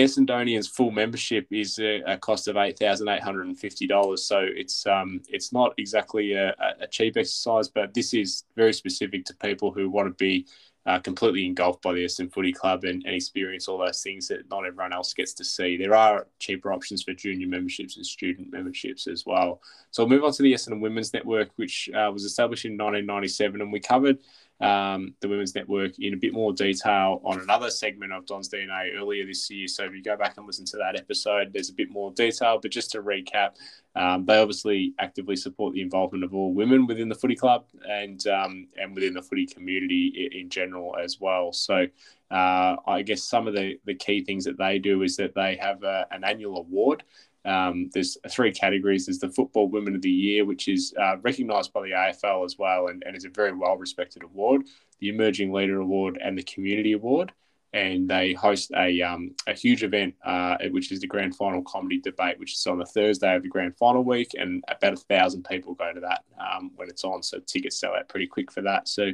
Essendonian's full membership is a, a cost of eight thousand eight hundred and fifty dollars. So it's um it's not exactly a, a, cheap exercise, but this is very specific to people who want to be uh, completely engulfed by the Essendon Footy Club and, and experience all those things that not everyone else gets to see. There are cheaper options for junior memberships and student memberships as well. So we'll move on to the Essendon Women's Network, which uh, was established in 1997, and we covered um, the Women's Network in a bit more detail on another segment of Don's DNA earlier this year. So if you go back and listen to that episode, there's a bit more detail. But just to recap, um, they obviously actively support the involvement of all women within the footy club and um, and within the footy community in, general as well. So uh, I guess some of the, the key things that they do is that they have a, an annual award um, there's three categories. There's the Football Women of the Year, which is uh, recognised by the AFL as well, and, and is a very well respected award. The Emerging Leader Award and the Community Award, and they host a um, a huge event, uh, which is the Grand Final Comedy Debate, which is on the Thursday of the Grand Final week, and about a thousand people go to that um, when it's on. So tickets sell out pretty quick for that. So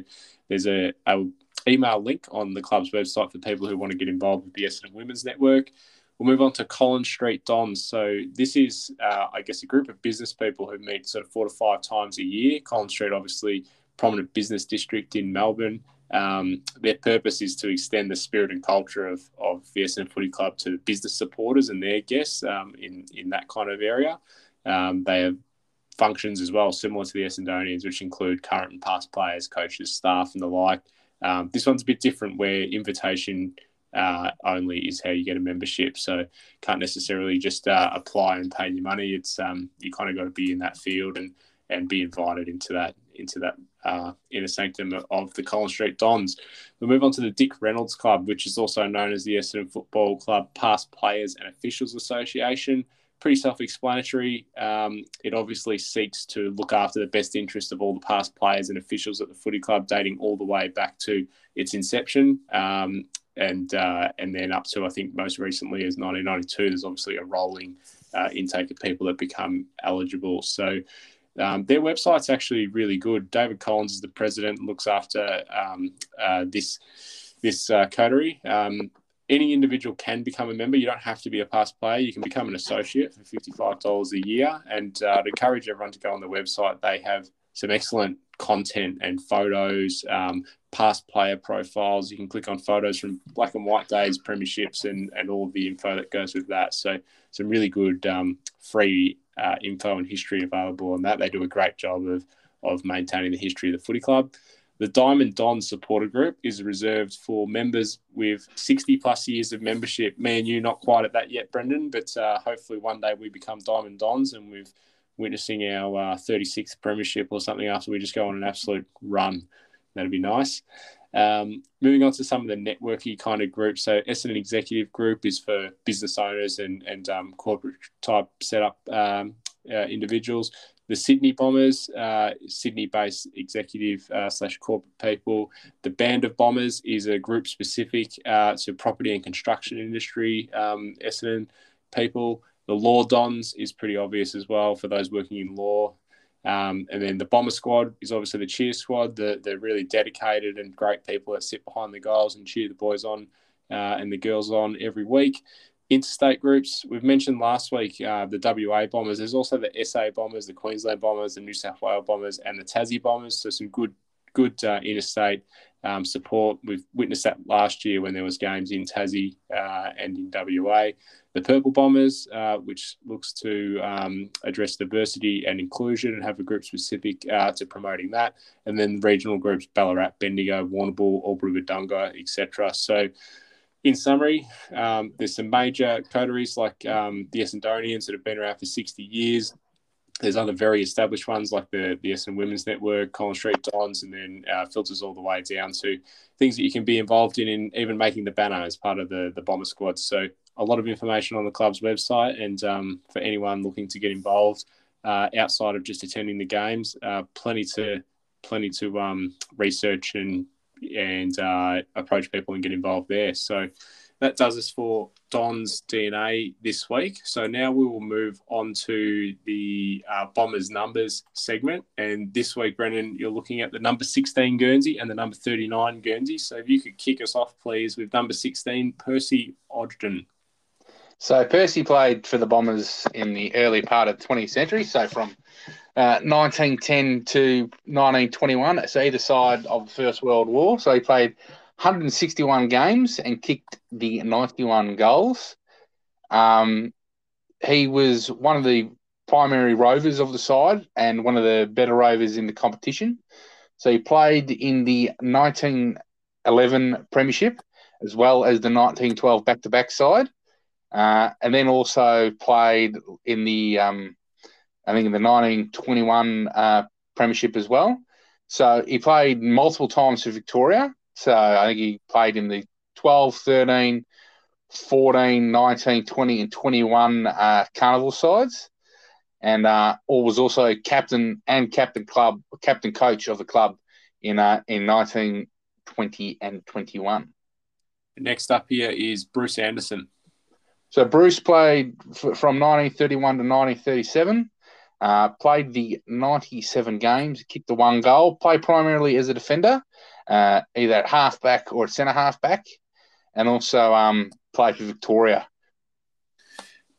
there's a, a email link on the club's website for people who want to get involved with the Essendon Women's Network. We'll move on to Collins Street Dons. So this is, uh, I guess, a group of business people who meet sort of four to five times a year. Collins Street, obviously, prominent business district in Melbourne. Um, their purpose is to extend the spirit and culture of, of the Essendon Footy Club to business supporters and their guests um, in, in that kind of area. Um, they have functions as well, similar to the Essendonians, which include current and past players, coaches, staff, and the like. Um, this one's a bit different, where invitation uh, only is how you get a membership. So can't necessarily just uh, apply and pay your money. It's um, you kind of got to be in that field and and be invited into that into that uh, inner sanctum of the Collins Street Dons. We'll move on to the Dick Reynolds Club, which is also known as the Essendon Football Club Past Players and Officials Association. Pretty self-explanatory. Um, it obviously seeks to look after the best interest of all the past players and officials at the footy club, dating all the way back to its inception. Um, and uh, and then up to I think most recently is 1992. There's obviously a rolling uh, intake of people that become eligible. So um, their website's actually really good. David Collins is the president, looks after um, uh, this this uh, coterie. Um, any individual can become a member. You don't have to be a past player. You can become an associate for $55 a year. And uh, to encourage everyone to go on the website, they have some excellent content and photos, um, past player profiles. You can click on photos from black and white days, premierships, and, and all the info that goes with that. So, some really good um, free uh, info and history available on that. They do a great job of, of maintaining the history of the footy club. The Diamond Don supporter group is reserved for members with 60 plus years of membership. Me and you, not quite at that yet, Brendan, but uh, hopefully one day we become Diamond Dons and we've witnessing our uh, 36th premiership or something after we just go on an absolute run. That'd be nice. Um, moving on to some of the networky kind of groups. So Essendon Executive Group is for business owners and, and um, corporate type setup um, uh, individuals. The Sydney Bombers, uh, Sydney-based executive uh, slash corporate people. The Band of Bombers is a group specific uh, to property and construction industry. Um, Essendon people. The Law Dons is pretty obvious as well for those working in law. Um, and then the Bomber Squad is obviously the cheer squad. The, they're really dedicated and great people that sit behind the goals and cheer the boys on uh, and the girls on every week. Interstate groups, we've mentioned last week uh, the WA Bombers. There's also the SA Bombers, the Queensland Bombers, the New South Wales Bombers, and the Tassie Bombers. So some good, good uh, interstate um, support. We've witnessed that last year when there was games in Tassie uh, and in WA the Purple Bombers, uh, which looks to um, address diversity and inclusion and have a group specific uh, to promoting that. And then regional groups Ballarat, Bendigo, Warrnambool, Albury Wodonga, etc. So, in summary, um, there's some major coteries like um, the Essendonians that have been around for 60 years. There's other very established ones like the, the Essendon Women's Network, Collins Street Dons, and then uh, filters all the way down to things that you can be involved in, in even making the banner as part of the, the Bomber Squad. So a lot of information on the club's website. And um, for anyone looking to get involved uh, outside of just attending the games, uh, plenty to plenty to um, research and and uh, approach people and get involved there. So that does us for Don's DNA this week. So now we will move on to the uh, Bombers numbers segment. And this week, Brendan, you're looking at the number 16 Guernsey and the number 39 Guernsey. So if you could kick us off, please, with number 16, Percy Ogden. So Percy played for the Bombers in the early part of the 20th century, so from uh, 1910 to 1921, so either side of the First World War. So he played 161 games and kicked the 91 goals. Um, he was one of the primary rovers of the side and one of the better rovers in the competition. So he played in the 1911 Premiership as well as the 1912 back to back side. Uh, and then also played in the, um, I think in the 1921 uh, Premiership as well. So he played multiple times for Victoria. So I think he played in the 12, 13, 14, 19, 20, and 21 uh, Carnival sides. And uh, or was also captain and captain club, captain coach of the club in uh, in 1920 and 21. Next up here is Bruce Anderson. So Bruce played f- from 1931 to 1937. Uh, played the 97 games, kicked the one goal. Played primarily as a defender, uh, either at halfback or at centre halfback, and also um, played for Victoria.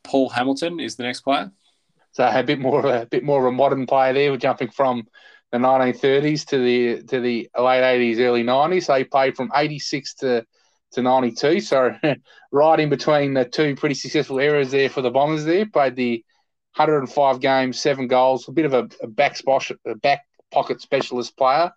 Paul Hamilton is the next player. So a bit more of a, a bit more of a modern player there. We're jumping from the 1930s to the to the late 80s, early 90s. So he played from 86 to to 92. So <laughs> right in between the two pretty successful eras there for the Bombers there. Played the 105 games, seven goals, a bit of a, a back, a back pocket specialist player.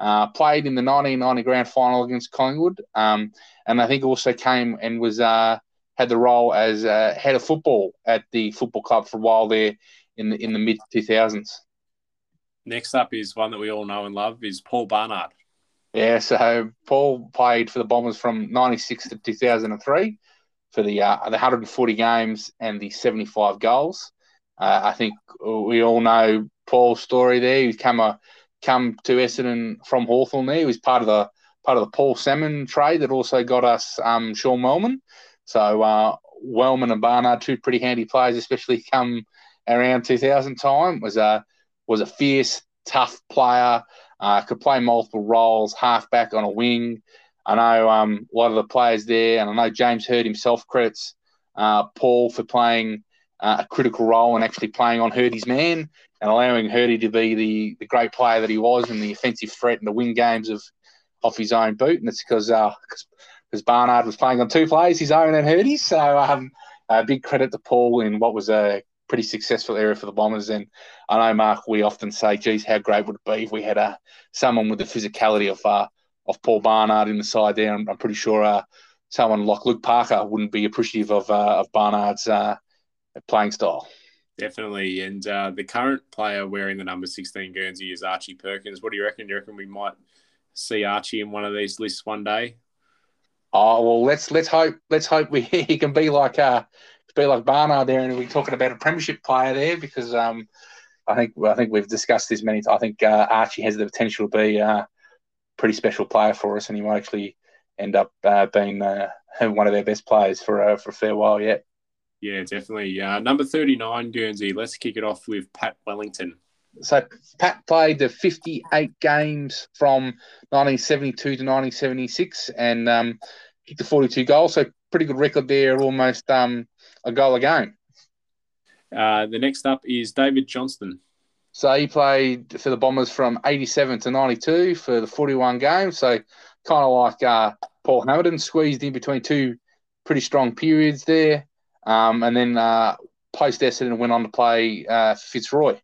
Uh, played in the 1990 grand final against Collingwood. Um, and I think also came and was uh, had the role as uh, head of football at the football club for a while there in the in the mid 2000s. Next up is one that we all know and love is Paul Barnard. Yeah, so Paul played for the Bombers from 96 to 2003 for the, uh, the 140 games and the 75 goals. Uh, I think we all know Paul's story there. He's come, a, come to Essendon from Hawthorn there. He was part of the part of the Paul Salmon trade that also got us um, Sean Wellman. So uh, Wellman and Barnard, two pretty handy players, especially <laughs> come around 2000 time. Was a was a fierce, tough player. Uh, could play multiple roles, halfback on a wing. I know um, a lot of the players there, and I know James Hird himself credits uh, Paul for playing uh, a critical role and actually playing on Hirdy's man and allowing Hirdy to be the, the great player that he was and the offensive threat and the win games of off his own boot. And it's because uh, because Barnard was playing on two plays, his own and Hirdy's. So um, a big credit to Paul in what was a pretty successful area for the Bombers. And I know, Mark, we often say, geez, how great would it be if we had uh, someone with the physicality of uh, of Paul Barnard in the side there. I'm, I'm pretty sure uh, someone like Luke Parker wouldn't be appreciative of, uh, of Barnard's uh, playing style. Definitely. And uh, the current player wearing the number 16 Guernsey is Archie Perkins. What do you reckon? Do you reckon we might see Archie in one of these lists one day? Oh well, let's let's hope let's hope we <laughs> he can be like uh be like Barnard there, and we're talking about a premiership player there because um I think I think we've discussed this many times. I think uh, Archie has the potential to be a pretty special player for us, and he might actually end up uh, being uh, <laughs> one of their best players for uh, for a fair while yet. Yeah, definitely. Uh, number 39, Guernsey. Let's kick it off with Pat Wellington. So Pat played the 58 games from 1972 to 1976 and um, kicked the 42 goals. So pretty good record there, almost um, a goal a game. Uh, the next up is David Johnston. So he played for the Bombers from 87 to 92 for the 41 games. So kind of like uh, Paul Hamilton, squeezed in between two pretty strong periods there. Um, and then uh, post Essendon went on to play uh, Fitzroy.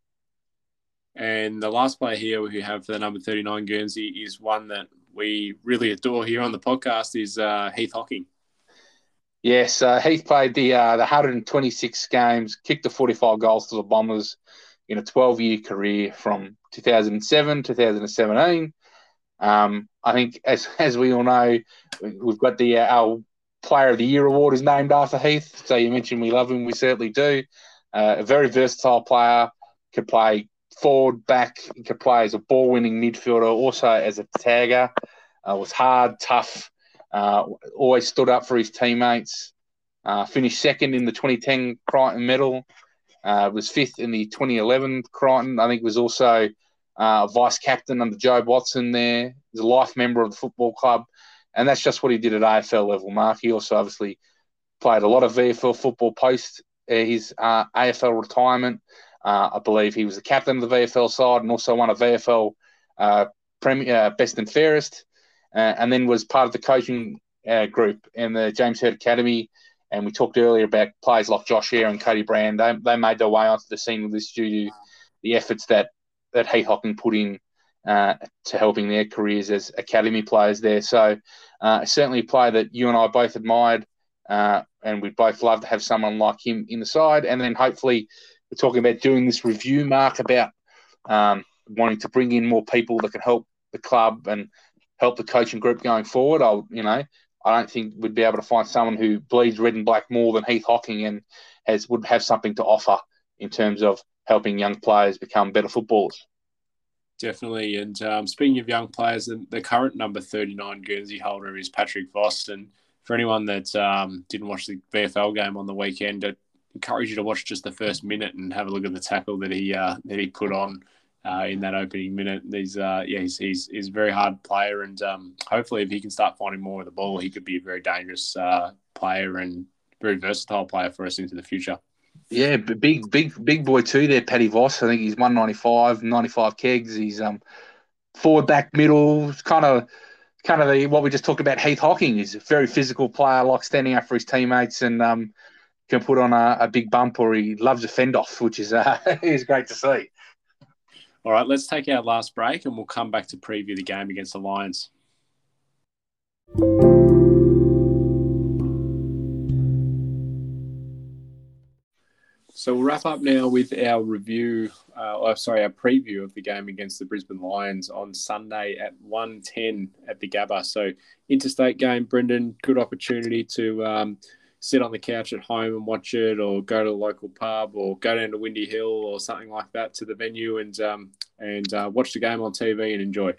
And the last player here we have for the number 39 Guernsey is one that we really adore here on the podcast is uh, Heath Hocking. Yes, uh, Heath played the uh, the 126 games, kicked the 45 goals to the Bombers in a 12 year career from 2007 2017. Um, I think, as as we all know, we've got the uh, our Player of the Year award is named after Heath. So you mentioned we love him. We certainly do. Uh, a very versatile player. Could play forward, back. Could play as a ball winning midfielder, also as a tagger. Uh, was hard, tough. Uh, always stood up for his teammates. Uh, finished second in the 2010 Crichton medal. Uh, was fifth in the 2011 Crichton. I think was also uh, vice captain under Jobe Watson there. He's a life member of the football club and that's just what he did at AFL level. Mark, he also obviously played a lot of VFL football post uh, his uh, AFL retirement. I believe he was the captain of the VFL side and also won a VFL Premier Best and Fairest, uh, and then was part of the coaching group in the James Hird Academy. And we talked earlier about players like Josh Eyre and Cody Brand. They, they made their way onto the scene with this due to the efforts that that Heath Hocking put in uh, to helping their careers as academy players there. So uh, certainly a player that you and I both admired, uh, and we'd both love to have someone like him in the side. And then hopefully we're talking about doing this review, Mark, about um, wanting to bring in more people that can help the club and help the coaching group going forward. I'll, you know, I don't think we'd be able to find someone who bleeds red and black more than Heath Hocking and has would have something to offer in terms of helping young players become better footballers. Definitely. And um, speaking of young players, the current number 39 Guernsey holder is Patrick Voss. And for anyone that um, didn't watch the VFL game on the weekend, I encourage you to watch just the first minute and have a look at the tackle that he uh, that he put on uh, in that opening minute. He's uh, yeah, he's, he's, he's a very hard player, and um, hopefully, if he can start finding more of the ball, he could be a very dangerous uh, player and very versatile player for us into the future. Yeah, big, big, big boy too. There, Paddy Voss. I think he's 195, 95 kegs. He's um forward, back, middle. Kind of, kind of the what we just talked about. Heath Hocking is a very physical player, like standing up for his teammates, and um can put on a, a big bump, or he loves a fend off, which is uh, <laughs> is great to see. All right, let's take our last break, and we'll come back to preview the game against the Lions. So we'll wrap up now with our review, uh, oh, sorry, our preview of the game against the Brisbane Lions on Sunday at 1.10 at the Gabba. So interstate game, Brendan, good opportunity to um, sit on the couch at home and watch it or go to the local pub or go down to Windy Hill or something like that to the venue and um, and uh, watch the game on TV and enjoy.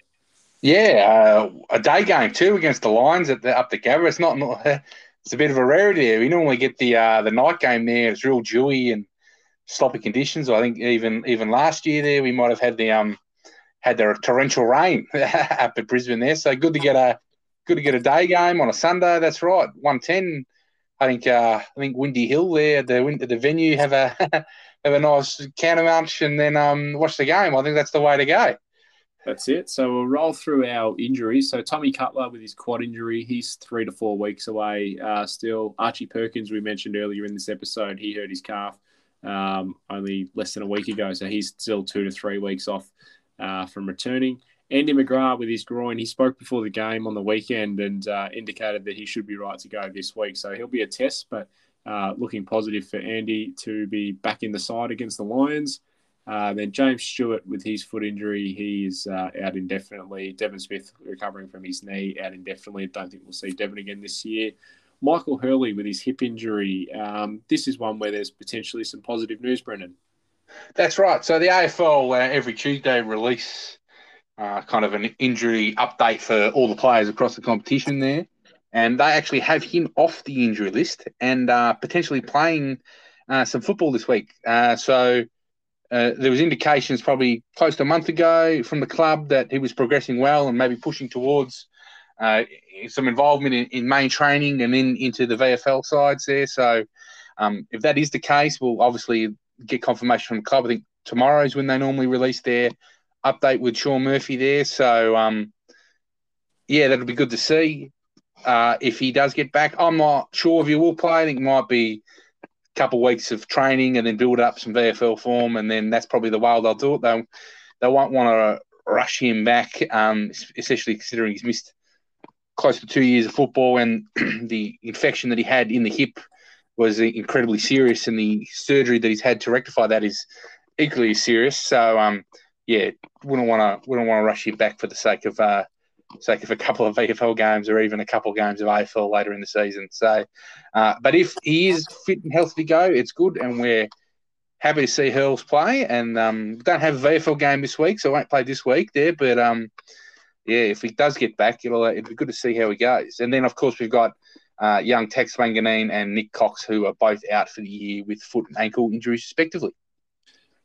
Yeah, uh, a day game too against the Lions at the, up the Gabba. It's not, <laughs> it's a bit of a rarity there. We normally get the uh, the night game there. It's real dewy and sloppy conditions. I think even even last year there we might have had the um had the torrential rain <laughs> up at Brisbane there. So good to get a good to get a day game on a Sunday. That's right, one ten. I think uh, I think Windy Hill there, the the venue have a <laughs> have a nice counterpunch, and then um, watch the game. I think that's the way to go. That's it. So we'll roll through our injuries. So Tommy Cutler with his quad injury, he's three to four weeks away uh, still. Archie Perkins, we mentioned earlier in this episode, he hurt his calf um, only less than a week ago. So he's still two to three weeks off uh, from returning. Andy McGrath with his groin, he spoke before the game on the weekend and uh, indicated that he should be right to go this week. So he'll be a test, but uh, looking positive for Andy to be back in the side against the Lions. Uh, then James Stewart with his foot injury, he's uh, out indefinitely. Devon Smith recovering from his knee, out indefinitely. Don't think we'll see Devon again this year. Michael Hurley with his hip injury. Um, this is one where there's potentially some positive news, Brendan. That's right. So the AFL uh, every Tuesday release uh, kind of an injury update for all the players across the competition there, and they actually have him off the injury list and uh, potentially playing uh, some football this week. Uh, so uh, there was indications probably close to a month ago from the club that he was progressing well and maybe pushing towards uh, some involvement in, in, main training and then into the VFL sides there. So um, if that is the case, we'll obviously get confirmation from the club. I think tomorrow is when they normally release their update with Sean Murphy there. So um, yeah, that'll be good to see. Uh, if he does get back, I'm not sure if he will play. I think it might be a couple of weeks of training and then build up some VFL form, and then that's probably the way they'll do it. They'll they won't want to rush him back, um, especially considering he's missed close to two years of football, and <clears throat> the infection that he had in the hip was incredibly serious, and the surgery that he's had to rectify that is equally serious. So, um, yeah, wouldn't want to wouldn't want to rush him back for the sake of uh, sake of a couple of <laughs> VFL games or even a couple of games of AFL later in the season. So, uh, but if he is fit and healthy to go, it's good, and we're happy to see Hurls play. And um, don't have a VFL game this week, so I won't play this week there. But um, yeah, if he does get back, it'll it'll be good to see how he goes. And then of course we've got. Uh, young Tex Wanganeen and Nick Cox, who are both out for the year with foot and ankle injuries, respectively.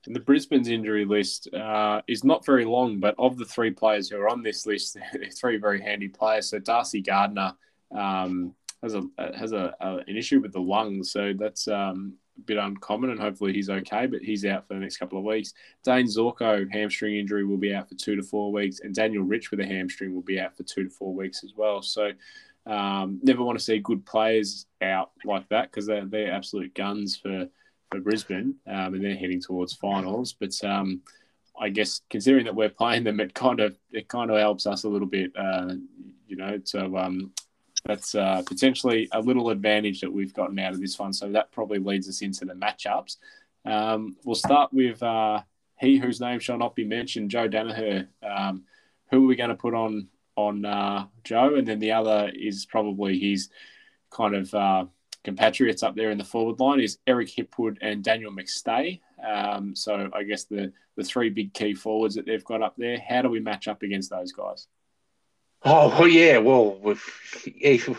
The Brisbane's injury list uh, is not very long, but of the three players who are on this list, <laughs> they're three very handy players. So Darcy Gardiner um, has a has a, a, an issue with the lungs, so that's um, a bit uncommon, and hopefully he's okay. But he's out for the next couple of weeks. Dane Zorko hamstring injury will be out for two to four weeks, and Daniel Rich with a hamstring will be out for two to four weeks as well. So. Um, never want to see good players out like that because they're, they're absolute guns for for Brisbane, um, and they're heading towards finals. But um, I guess considering that we're playing them, it kind of it kind of helps us a little bit, uh, you know. So um, that's uh, potentially a little advantage that we've gotten out of this one. So that probably leads us into the matchups. Um, we'll start with uh, he whose name shall not be mentioned, Joe Daniher. Um, who are we going to put on on uh, Joe? And then the other is probably his kind of uh, compatriots up there in the forward line is Eric Hipwood and Daniel McStay. Um, so I guess the the three big key forwards that they've got up there. How do we match up against those guys? Oh well, yeah. Well, we've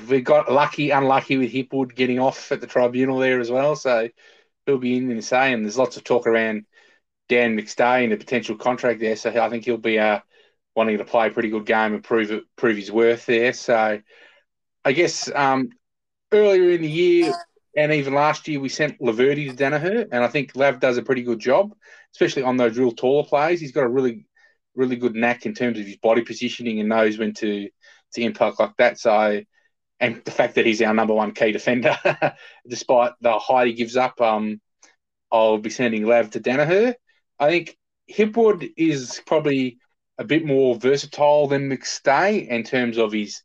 we got lucky, unlucky with Hipwood getting off at the tribunal there as well, so he'll be in the. And there's lots of talk around Dan McStay and a potential contract there, so I think he'll be uh, wanting to play a pretty good game and prove it, prove his worth there. So I guess um, earlier in the year and even last year, we sent Laverty to Daniher, and I think Lav does a pretty good job, especially on those real taller plays. He's got a really, really good knack in terms of his body positioning and knows when to to impact like that. So, and the fact that he's our number one key defender, <laughs> despite the height he gives up, um, I'll be sending Lav to Daniher. I think Hipwood is probably a bit more versatile than McStay in terms of his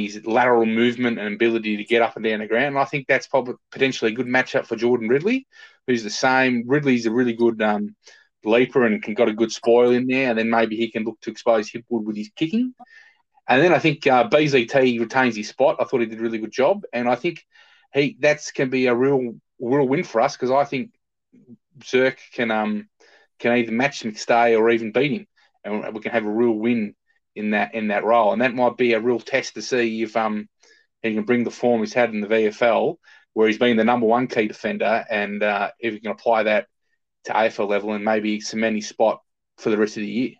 his lateral movement and ability to get up and down the ground. And I think that's probably potentially a good matchup for Jordan Ridley, who's the same. Ridley's a really good um, leaper and can got a good spoil in there, and then maybe he can look to expose Hipwood with his kicking. And then I think uh, BZT retains his spot. I thought he did a really good job, and I think he that's can be a real real win for us because I think Zerk can um can either match McStay or even beat him, and we can have a real win in that in that role, and that might be a real test to see if um he can bring the form he's had in the VFL, where he's been the number one key defender, and uh, if he can apply that to AFL level and maybe cement his spot for the rest of the year.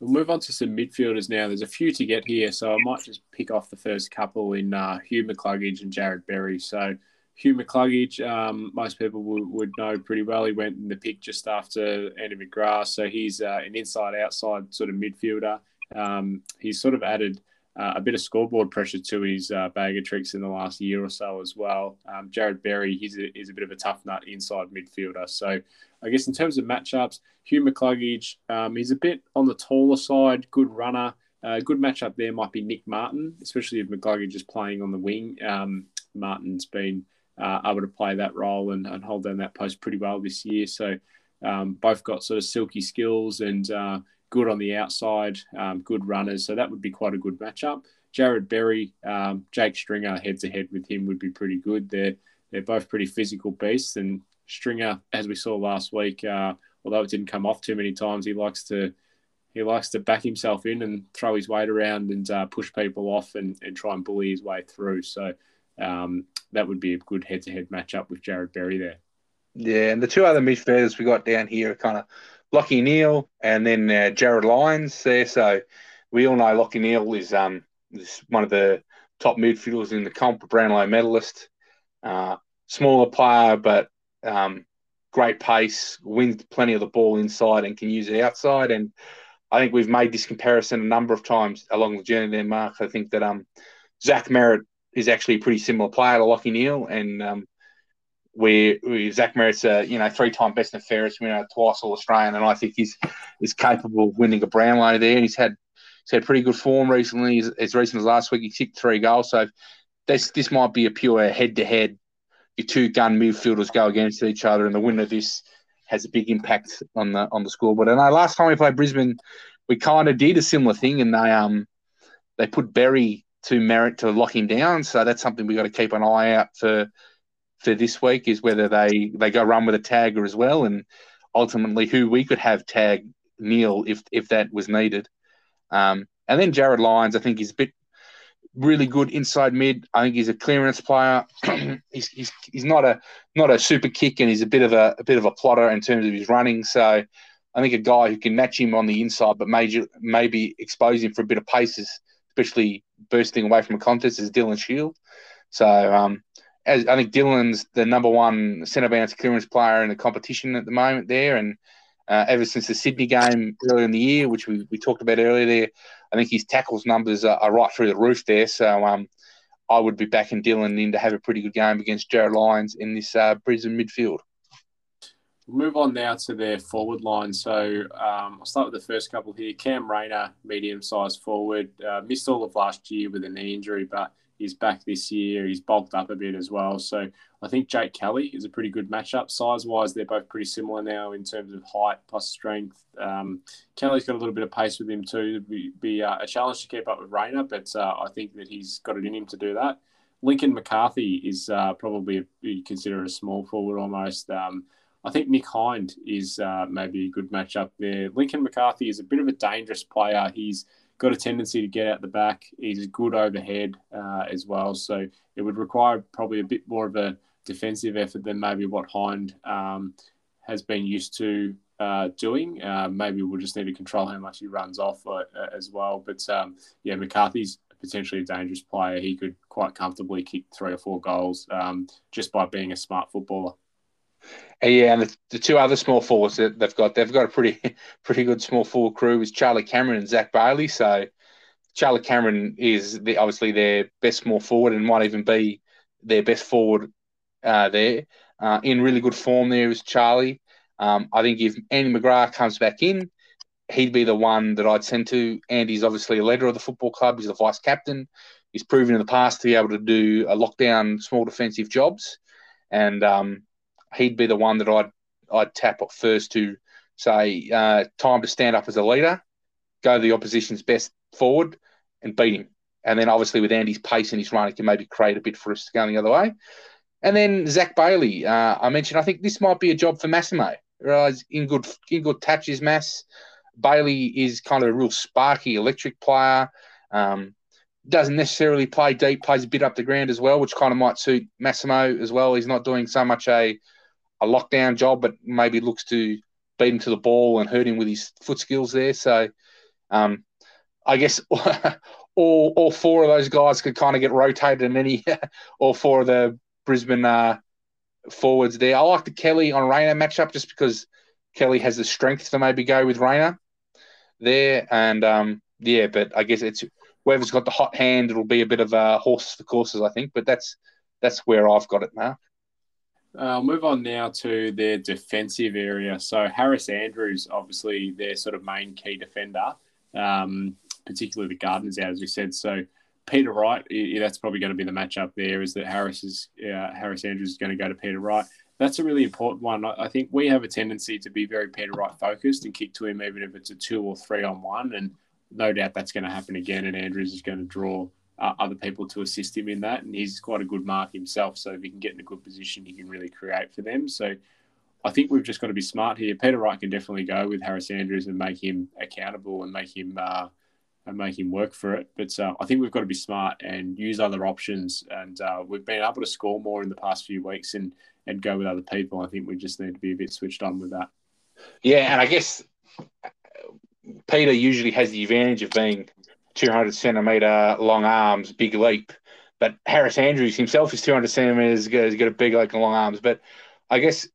We'll move on to some midfielders now. There's a few to get here, so I might just pick off the first couple in uh, Hugh McCluggage and Jarrod Berry. So Hugh McCluggage, um, most people would, would, know pretty well. He went in the pick just after Andy McGrath, so he's uh, an inside-outside sort of midfielder. Um, he's sort of added uh, a bit of scoreboard pressure to his uh, bag of tricks in the last year or so as well. Um, Jarrod Berry, he's a, he's a bit of a tough nut inside midfielder. So I guess in terms of matchups, Hugh McCluggage, um, he's a bit on the taller side, good runner. A uh, good matchup there might be Nick Martin, especially if McCluggage is playing on the wing. Um, Martin's been uh, able to play that role and, and, hold down that post pretty well this year. So um, both got sort of silky skills and uh, good on the outside, um, good runners. So that would be quite a good matchup. Jarrod Berry, um, Jake Stringer head to head with him would be pretty good. They're they're both pretty physical beasts, and Stringer, as we saw last week, uh, although it didn't come off too many times, he likes to he likes to back himself in and throw his weight around and uh, push people off and, and try and bully his way through. So um, that would be a good head to head matchup with Jarrod Berry there. Yeah, and the two other midfielders we got down here are kind of Lachie Neale and then uh, Jarryd Lyons there. So we all know Lachie Neale is um is one of the top midfielders in the comp, Brownlow medalist. Uh, smaller player, but um, great pace, wins plenty of the ball inside and can use it outside. And I think we've made this comparison a number of times along the journey there, Mark. I think that um, Zach Merrett is actually a pretty similar player to Lachie Neale, and um, where, where Zach Merrett's a you know three-time best and fairest winner, twice All Australian, and I think he's is capable of winning a Brownlow there. And he's had he's had pretty good form recently. As, recent as last week, he kicked three goals. So this this might be a pure head-to-head. Your two gun midfielders go against each other, and the winner of this has a big impact on the on the scoreboard. And I, last time we played Brisbane, we kind of did a similar thing, and they um they put Berry to Merrett to lock him down. So that's something we've got to keep an eye out for for this week is whether they they go run with a tagger as well, and ultimately who we could have tag Neale if if that was needed. Um, and then Jarryd Lyons, I think he's a bit really good inside mid. I think he's a clearance player. <clears throat> he's, he's he's not a not a super kick, and he's a bit of a, a bit of a plotter in terms of his running. So I think a guy who can match him on the inside, but major maybe expose him for a bit of paces, especially bursting away from a contest, is Dylan Shiel. So um, as I think Dylan's the number one centre bounce clearance player in the competition at the moment there, and uh, ever since the Sydney game earlier in the year, which we, we talked about earlier there, I think his tackles numbers are, are right through the roof there. So um, I would be backing Dylan in to have a pretty good game against Jarryd Lyons in this uh, Brisbane midfield. We'll move on now to their forward line. So um, I'll start with the first couple here. Cam Rayner, medium-sized forward, uh, missed all of last year with a knee injury, but he's back this year. He's bulked up a bit as well. So I think Jake Kelly is a pretty good matchup. Size wise, they're both pretty similar now in terms of height plus strength. Um, Kelly's got a little bit of pace with him too. It'd be, be uh, a challenge to keep up with Rayner, but uh, I think that he's got it in him to do that. Lincoln McCarthy is uh, probably considered a small forward almost. Um, I think Nick Hind is uh, maybe a good matchup there. Lincoln McCarthy is a bit of a dangerous player. He's got a tendency to get out the back. He's good overhead uh, as well. So it would require probably a bit more of a defensive effort than maybe what Hind um, has been used to uh, doing. Uh, maybe we'll just need to control how much he runs off uh, as well. But um, yeah, McCarthy's potentially a dangerous player. He could quite comfortably kick three or four goals um, just by being a smart footballer. Yeah, and the, the, two other small forwards that they've got, they've got a pretty <laughs> pretty good small forward crew is Charlie Cameron and Zac Bailey. So Charlie Cameron is the, obviously their best small forward and might even be their best forward uh, there. Uh, in really good form there is Charlie. Um, I think if Andy McGrath comes back in, he'd be the one that I'd send to. Andy's obviously a leader of the football club. He's the vice captain. He's proven in the past to be able to do a lockdown small defensive jobs. And um, he'd be the one that I'd I'd tap up first to say uh, time to stand up as a leader, go the opposition's best forward, and beat him. And then obviously with Andy's pace and his run, he can maybe create a bit for us to go the other way. And then Zac Bailey, uh, I mentioned, I think this might be a job for Massimo. Realize in good in good touches, Mass. Bailey is kind of a real sparky, electric player. Um, doesn't necessarily play deep, plays a bit up the ground as well, which kind of might suit Massimo as well. He's not doing so much a a lockdown job, but maybe looks to beat him to the ball and hurt him with his foot skills there. So um, I guess <laughs> all all four of those guys could kind of get rotated, in any <laughs> all four of the Brisbane uh, forwards there. I like the Kelly on Rayner matchup just because Kelly has the strength to maybe go with Rayner there. And um, yeah, but I guess it's whoever's got the hot hand, it'll be a bit of a horse for courses, I think. But that's that's where I've got it now. I'll move on now to their defensive area. So Harris Andrews, obviously their sort of main key defender, um, particularly the Gardiner's out, as we said. So Peter Wright, that's probably going to be the matchup there. Is that Harris is uh, Harris Andrews is going to go to Peter Wright. That's a really important one. I think we have a tendency to be very Peter Wright focused and kick to him, even if it's a two or three on one. And no doubt that's going to happen again. And Andrews is going to draw uh, other people to assist him in that. And he's quite a good mark himself. So if he can get in a good position, he can really create for them. So I think we've just got to be smart here. Peter Wright can definitely go with Harris Andrews and make him accountable and make him uh, and make him work for it. But uh, I think we've got to be smart and use other options. And uh, we've been able to score more in the past few weeks and and go with other people. I think we just need to be a bit switched on with that. Yeah, and I guess Peter usually has the advantage of being 200 centimeter long arms, big leap. But Harris Andrews himself is 200 centimeters, he's got a big like long arms. But I guess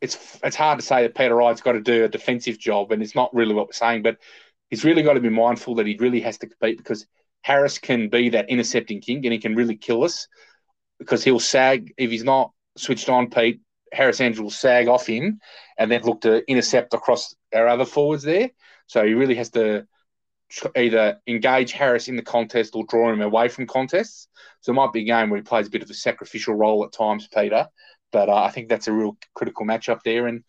it's it's hard to say that Peter Wright's got to do a defensive job, and it's not really what we're saying. But he's really got to be mindful that he really has to compete because Harris can be that intercepting king, and he can really kill us because he'll sag if he's not switched on. Pete Harris Andrews will sag off him, and then look to intercept across our other forwards there. So he really has to either engage Harris in the contest or draw him away from contests. So it might be a game where he plays a bit of a sacrificial role at times, Peter. But uh, I think that's a real critical matchup there. And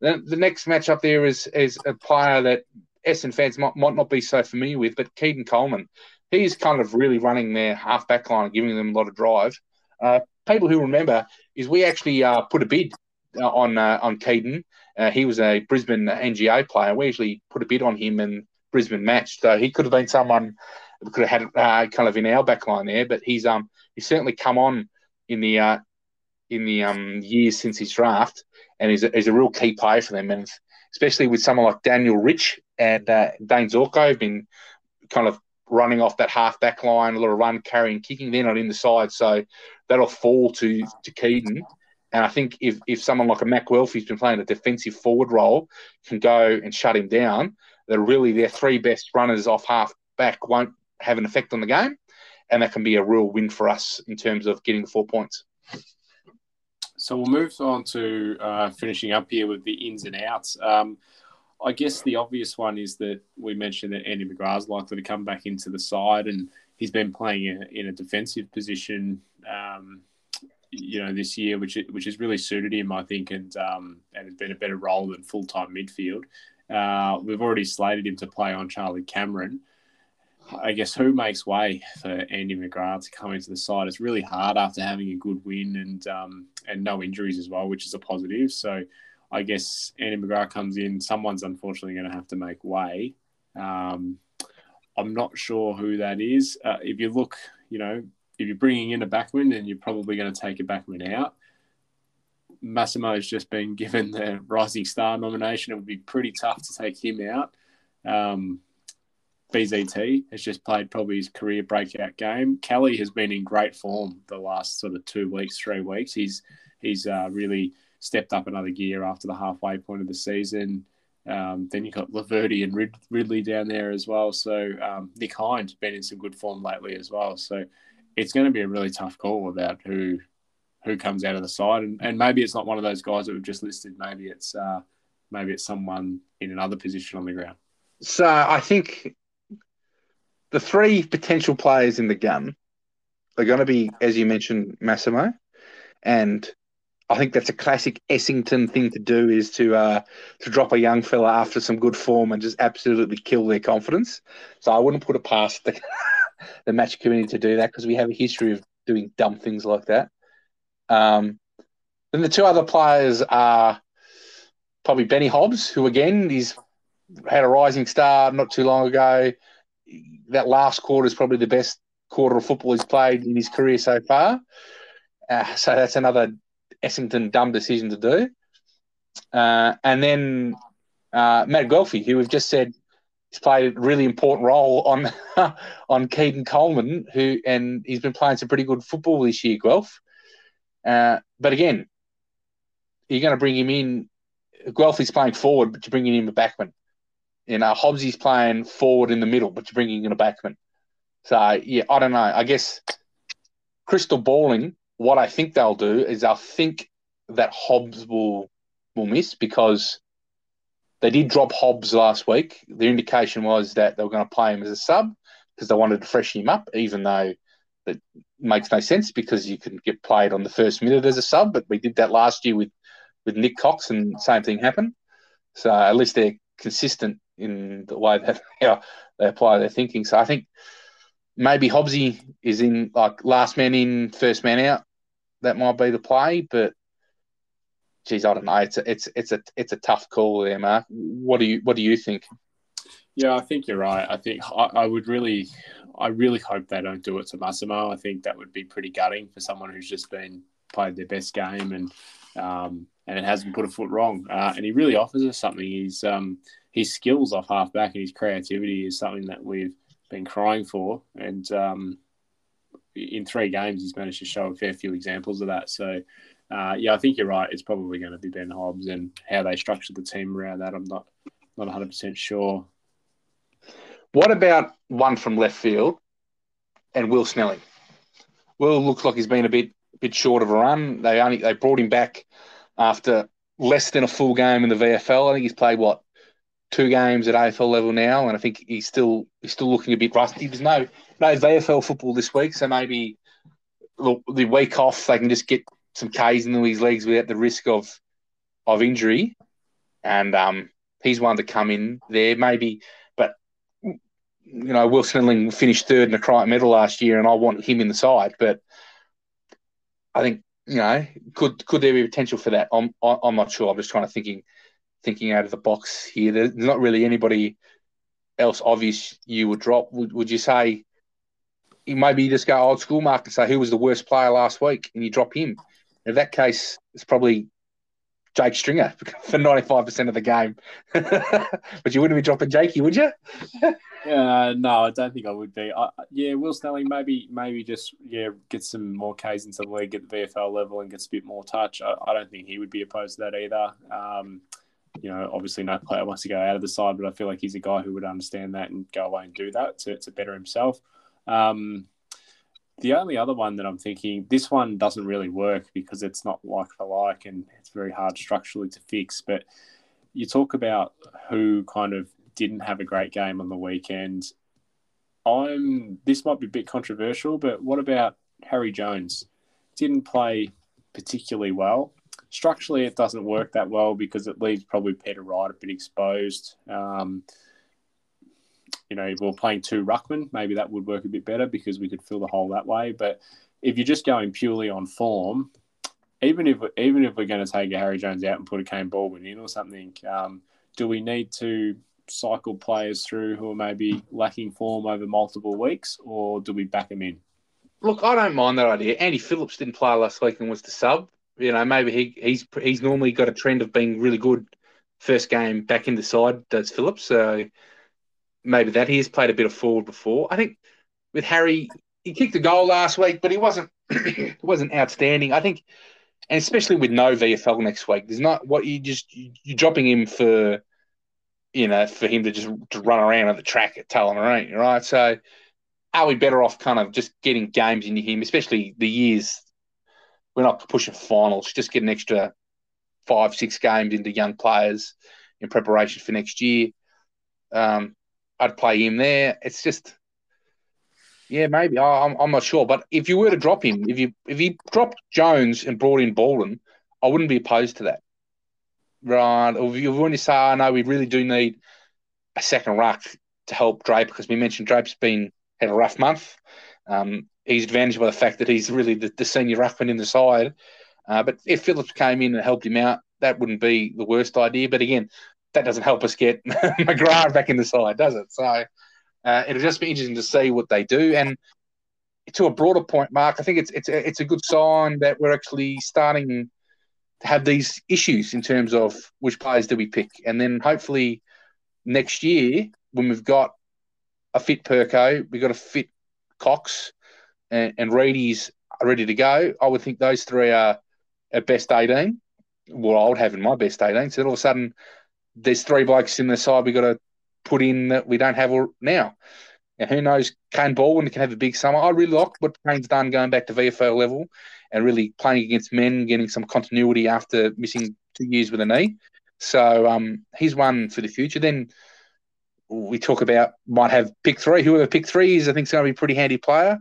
the, the next matchup there is is a player that Essendon fans might, might not be so familiar with, but Keidean Coleman. He's kind of really running their half back line giving them a lot of drive. Uh, people who remember is we actually uh, put a bid uh, on uh, on Keidean. Uh, he was a Brisbane NGA player. We actually put a bid on him and Brisbane match. So he could have been someone could have had uh, kind of in our back line there, but he's um he's certainly come on in the uh, in the um years since his draft, and he's a, he's a real key player for them, and especially with someone like Daniel Rich and uh, Dane Zorko have been kind of running off that half back line, a lot of run, carrying, kicking. They're not in the side, so that'll fall to to Keidean. And I think if, if someone like a Matt Guelfi who's been playing a defensive forward role can go and shut him down, that really their three best runners off half back won't have an effect on the game. And that can be a real win for us in terms of getting the four points. So we'll move on to uh, finishing up here with the ins and outs. Um, I guess the obvious one is that we mentioned that Andy McGrath's likely to come back into the side, and he's been playing in a, defensive position, um, you know, this year, which which has really suited him, I think, and um, and has been a better role than full time midfield. Uh, we've already slated him to play on Charlie Cameron. I guess who makes way for Andy McGrath to come into the side? It's really hard after having a good win and um, and no injuries as well, which is a positive. So I guess Andy McGrath comes in. Someone's unfortunately going to have to make way. Um, I'm not sure who that is. Uh, if you look, you know, if you're bringing in a backman, then you're probably going to take a backman out. Massimo's just been given the Rising Star nomination. It would be pretty tough to take him out. Um, BZT has just played probably his career breakout game. Kelly has been in great form the last sort of two weeks, three weeks. He's he's uh, really stepped up another gear after the halfway point of the season. Um, then you've got Laverty and Rid- Ridley down there as well. So um, Nick Hind has been in some good form lately as well. So it's going to be a really tough call about who who comes out of the side, and, and maybe it's not one of those guys that we've just listed. Maybe it's uh, maybe it's someone in another position on the ground. So I think the three potential players in the gun are going to be, as you mentioned, Massimo, and I think that's a classic Essendon thing to do is to uh, to drop a young fella after some good form and just absolutely kill their confidence. So I wouldn't put it past the, <laughs> the match committee to do that because we have a history of doing dumb things like that. Um, then the two other players are probably Benny Hobbs, who again he's had a rising star not too long ago. That last quarter is probably the best quarter of football he's played in his career so far. Uh, so that's another Essendon dumb decision to do. Uh, and then uh, Matt Guelfi, who we've just said he's played a really important role on <laughs> on Keidean Coleman, who and he's been playing some pretty good football this year, Guelph. Uh, but again, you're going to bring him in. Guelfi's playing forward, but you're bringing in a backman. You know, Hobbsy's playing forward in the middle, but you're bringing in a backman. So yeah, I don't know. I guess crystal balling. What I think they'll do is they'll think that Hobbs will will miss because they did drop Hobbs last week. The indication was that they were going to play him as a sub because they wanted to freshen him up, even though that makes no sense because you can get played on the first minute as a sub. But we did that last year with with Nick Cox, and same thing happened. So at least they're consistent in the way that <laughs> you they apply their thinking. So I think maybe Hobbsy is in like last man in, first man out. That might be the play, but geez, I don't know. It's a, it's it's a it's a tough call there, Mark. What do you what do you think? Yeah, I think you're right. I think I, I would really, I really hope they don't do it to Massimo. I think that would be pretty gutting for someone who's just been played their best game and um, and it hasn't put a foot wrong. Uh, and he really offers us something. He's um, his skills off half back and his creativity is something that we've been crying for. And um, in three games, he's managed to show a fair few examples of that. So uh, yeah, I think you're right. It's probably going to be Ben Hobbs and how they structure the team around that. I'm not not 100 percent sure. What about one from left field and Will Snelling? Will looks like he's been a bit bit short of a run. They only they brought him back after less than a full game in the VFL. I think he's played what two games at AFL level now, and I think he's still he's still looking a bit rusty. There's no no VFL football this week, so maybe the, the week off they can just get some K's into his legs without the risk of of injury, and um, he's one to come in there maybe. You know, Will Snelling finished third in the Crichton Medal last year, and I want him in the side. But I think you know, could could there be potential for that? I'm I'm not sure. I'm just trying to thinking thinking out of the box here. There's not really anybody else obvious you would drop. Would would you say? Maybe you just go old school, Mark, and say who was the worst player last week, and you drop him. In that case, it's probably Jake Stringer <laughs> for 95% of the game. <laughs> but you wouldn't be dropping Jakey, would you? <laughs> uh, no, I don't think I would be. I, yeah, Will Snelling maybe maybe just yeah get some more Ks into the league at the VFL level and gets a bit more touch. I, I don't think he would be opposed to that either. Um, you know, obviously no player wants to go out of the side, but I feel like he's a guy who would understand that and go away and do that to, to better himself. Um, the only other one that I'm thinking, this one doesn't really work because it's not like for like and very hard structurally to fix. But you talk about who kind of didn't have a great game on the weekend. I'm this might be a bit controversial, but what about Harry Jones? Didn't play particularly well. Structurally, it doesn't work that well because it leaves probably Peter Wright a bit exposed. Um, you know, if we are playing two ruckman, maybe that would work a bit better because we could fill the hole that way. But if you're just going purely on form, even if even if we're going to take Harry Jones out and put a Kaine Baldwin in or something, um, do we need to cycle players through who are maybe lacking form over multiple weeks, or do we back them in? Look, I don't mind that idea. Andy Phillips didn't play last week and was the sub. You know, maybe he, he's he's normally got a trend of being really good first game back in the side. Does Phillips? So maybe that he has played a bit of forward before. I think with Harry, he kicked a goal last week, but he wasn't <clears throat> wasn't outstanding. I think, and especially with no VFL next week, there's not what you just you're dropping him for, you know, for him to just to run around at the track at Tullamarine, right? So, are we better off kind of just getting games into him, especially the years we're not pushing finals, just get an extra five six games into young players in preparation for next year. Um, I'd play him there. It's just, yeah, maybe I'm, I'm not sure. But if you were to drop him, if you if you dropped Jones and brought in Baldwin, I wouldn't be opposed to that. Right? Or if you want to say, oh, no, we really do need a second ruck to help Drape because we mentioned Drape's been had a rough month. Um, he's advantaged by the fact that he's really the, the senior ruckman in the side. Uh, but if Phillips came in and helped him out, that wouldn't be the worst idea. But again, that doesn't help us get <laughs> McGrath back in the side, does it? So uh, it'll just be interesting to see what they do. And to a broader point, Mark, I think it's it's it's a good sign that we're actually starting to have these issues in terms of which players do we pick, and then hopefully next year when we've got a fit Perko, we've got a fit Cox, and, and Reedy's ready to go. I would think those three are at best 18. Well, I would have in my best 18. So all of a sudden, there's three blokes in the side We've got to put in that we don't have now. And who knows, Kaine Baldwin can have a big summer. I really like what Kaine's done going back to VFL level and really playing against men, getting some continuity after missing two years with a knee. So um, he's one for the future. Then we talk about might have pick three. Whoever pick three is, I think, is going to be a pretty handy player.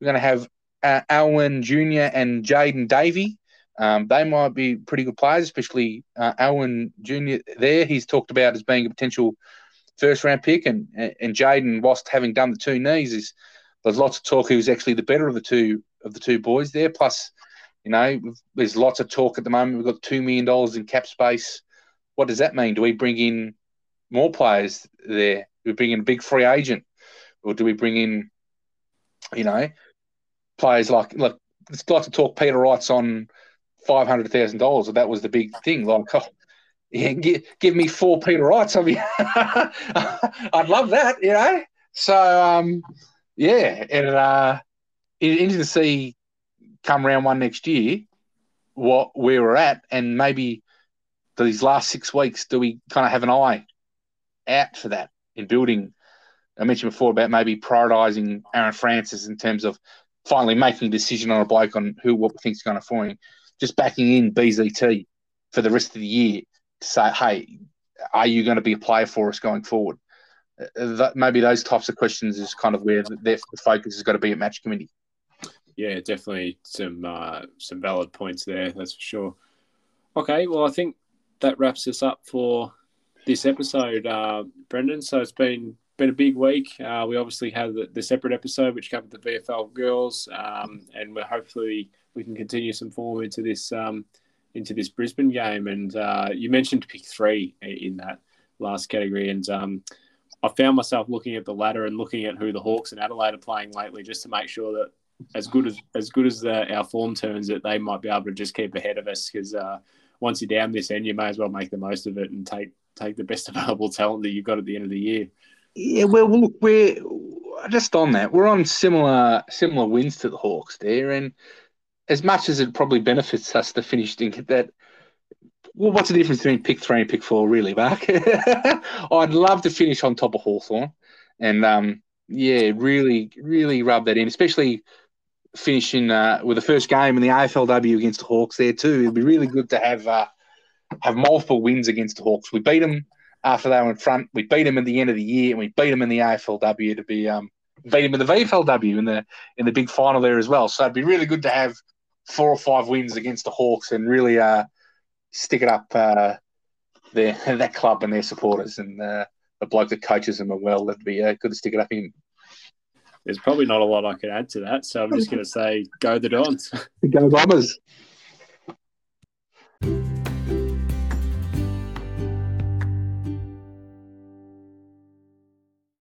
We're going to have uh, Alwyn Jr. and Jayden Davey. Um, they might be pretty good players, especially uh, Alwyn Jr. There, he's talked about as being a potential first round pick, and and Jayden, whilst having done the two knees, is there's lots of talk who's actually the better of the two of the two boys there. Plus, you know, there's lots of talk at the moment. We've got two million dollars in cap space. What does that mean? Do we bring in more players there? Do we bring in a big free agent, or do we bring in, you know, players like like it's like to talk Peter Wright's on five hundred thousand dollars. That was the big thing. Like, oh, yeah, give, give me four Peter Wrights. I mean, <laughs> I'd love that, you know. So, um, yeah, and uh, interesting to see come round one next year what where we're at, and maybe these last six weeks, do we kind of have an eye out for that in building? I mentioned before about maybe prioritising Aaron Francis in terms of finally making a decision on a bloke on who what we think is going to form, just backing in BZT for the rest of the year say, hey, are you going to be a player for us going forward? Uh, that, maybe those types of questions is kind of where the, the focus has got to be at match committee. Yeah, definitely some uh, some valid points there. That's for sure. Okay, well, I think that wraps us up for this episode, uh, Brendan. So it's been been a big week. Uh, we obviously had the, the, separate episode which covered the VFL girls, um, and we're hopefully we can continue some form into this um, into this Brisbane game. And uh, you mentioned pick three in that last category, and um, I found myself looking at the ladder and looking at who the Hawks and Adelaide are playing lately, just to make sure that as good as as good as the, our form turns, that they might be able to just keep ahead of us because. Uh, once you're down this end, you may as well make the most of it and take take the best <laughs> available talent that you've got at the end of the year. Yeah, well, look, we're just on that. We're on similar similar wins to the Hawks there, and as much as it probably benefits us to finish in that. Well, what's the difference between pick three and pick four, really, Mark? <laughs> I'd love to finish on top of Hawthorn, and um, yeah, really, really rub that in, especially finishing uh, with the first game in the AFLW against the Hawks there too. It'd be really good to have uh, have multiple wins against the Hawks. We beat them after they were in front. We beat them at the end of the year, and we beat them in the AFLW to be um, beat them in the VFLW in the in the big final there as well. So it'd be really good to have four or five wins against the Hawks and really uh, stick it up uh, their <laughs> that club and their supporters and uh, the bloke that coaches them as well. That'd be uh, good to stick it up in. There's probably not a lot I could add to that, so I'm just going to say, go the Dons. <laughs> Go Bombers.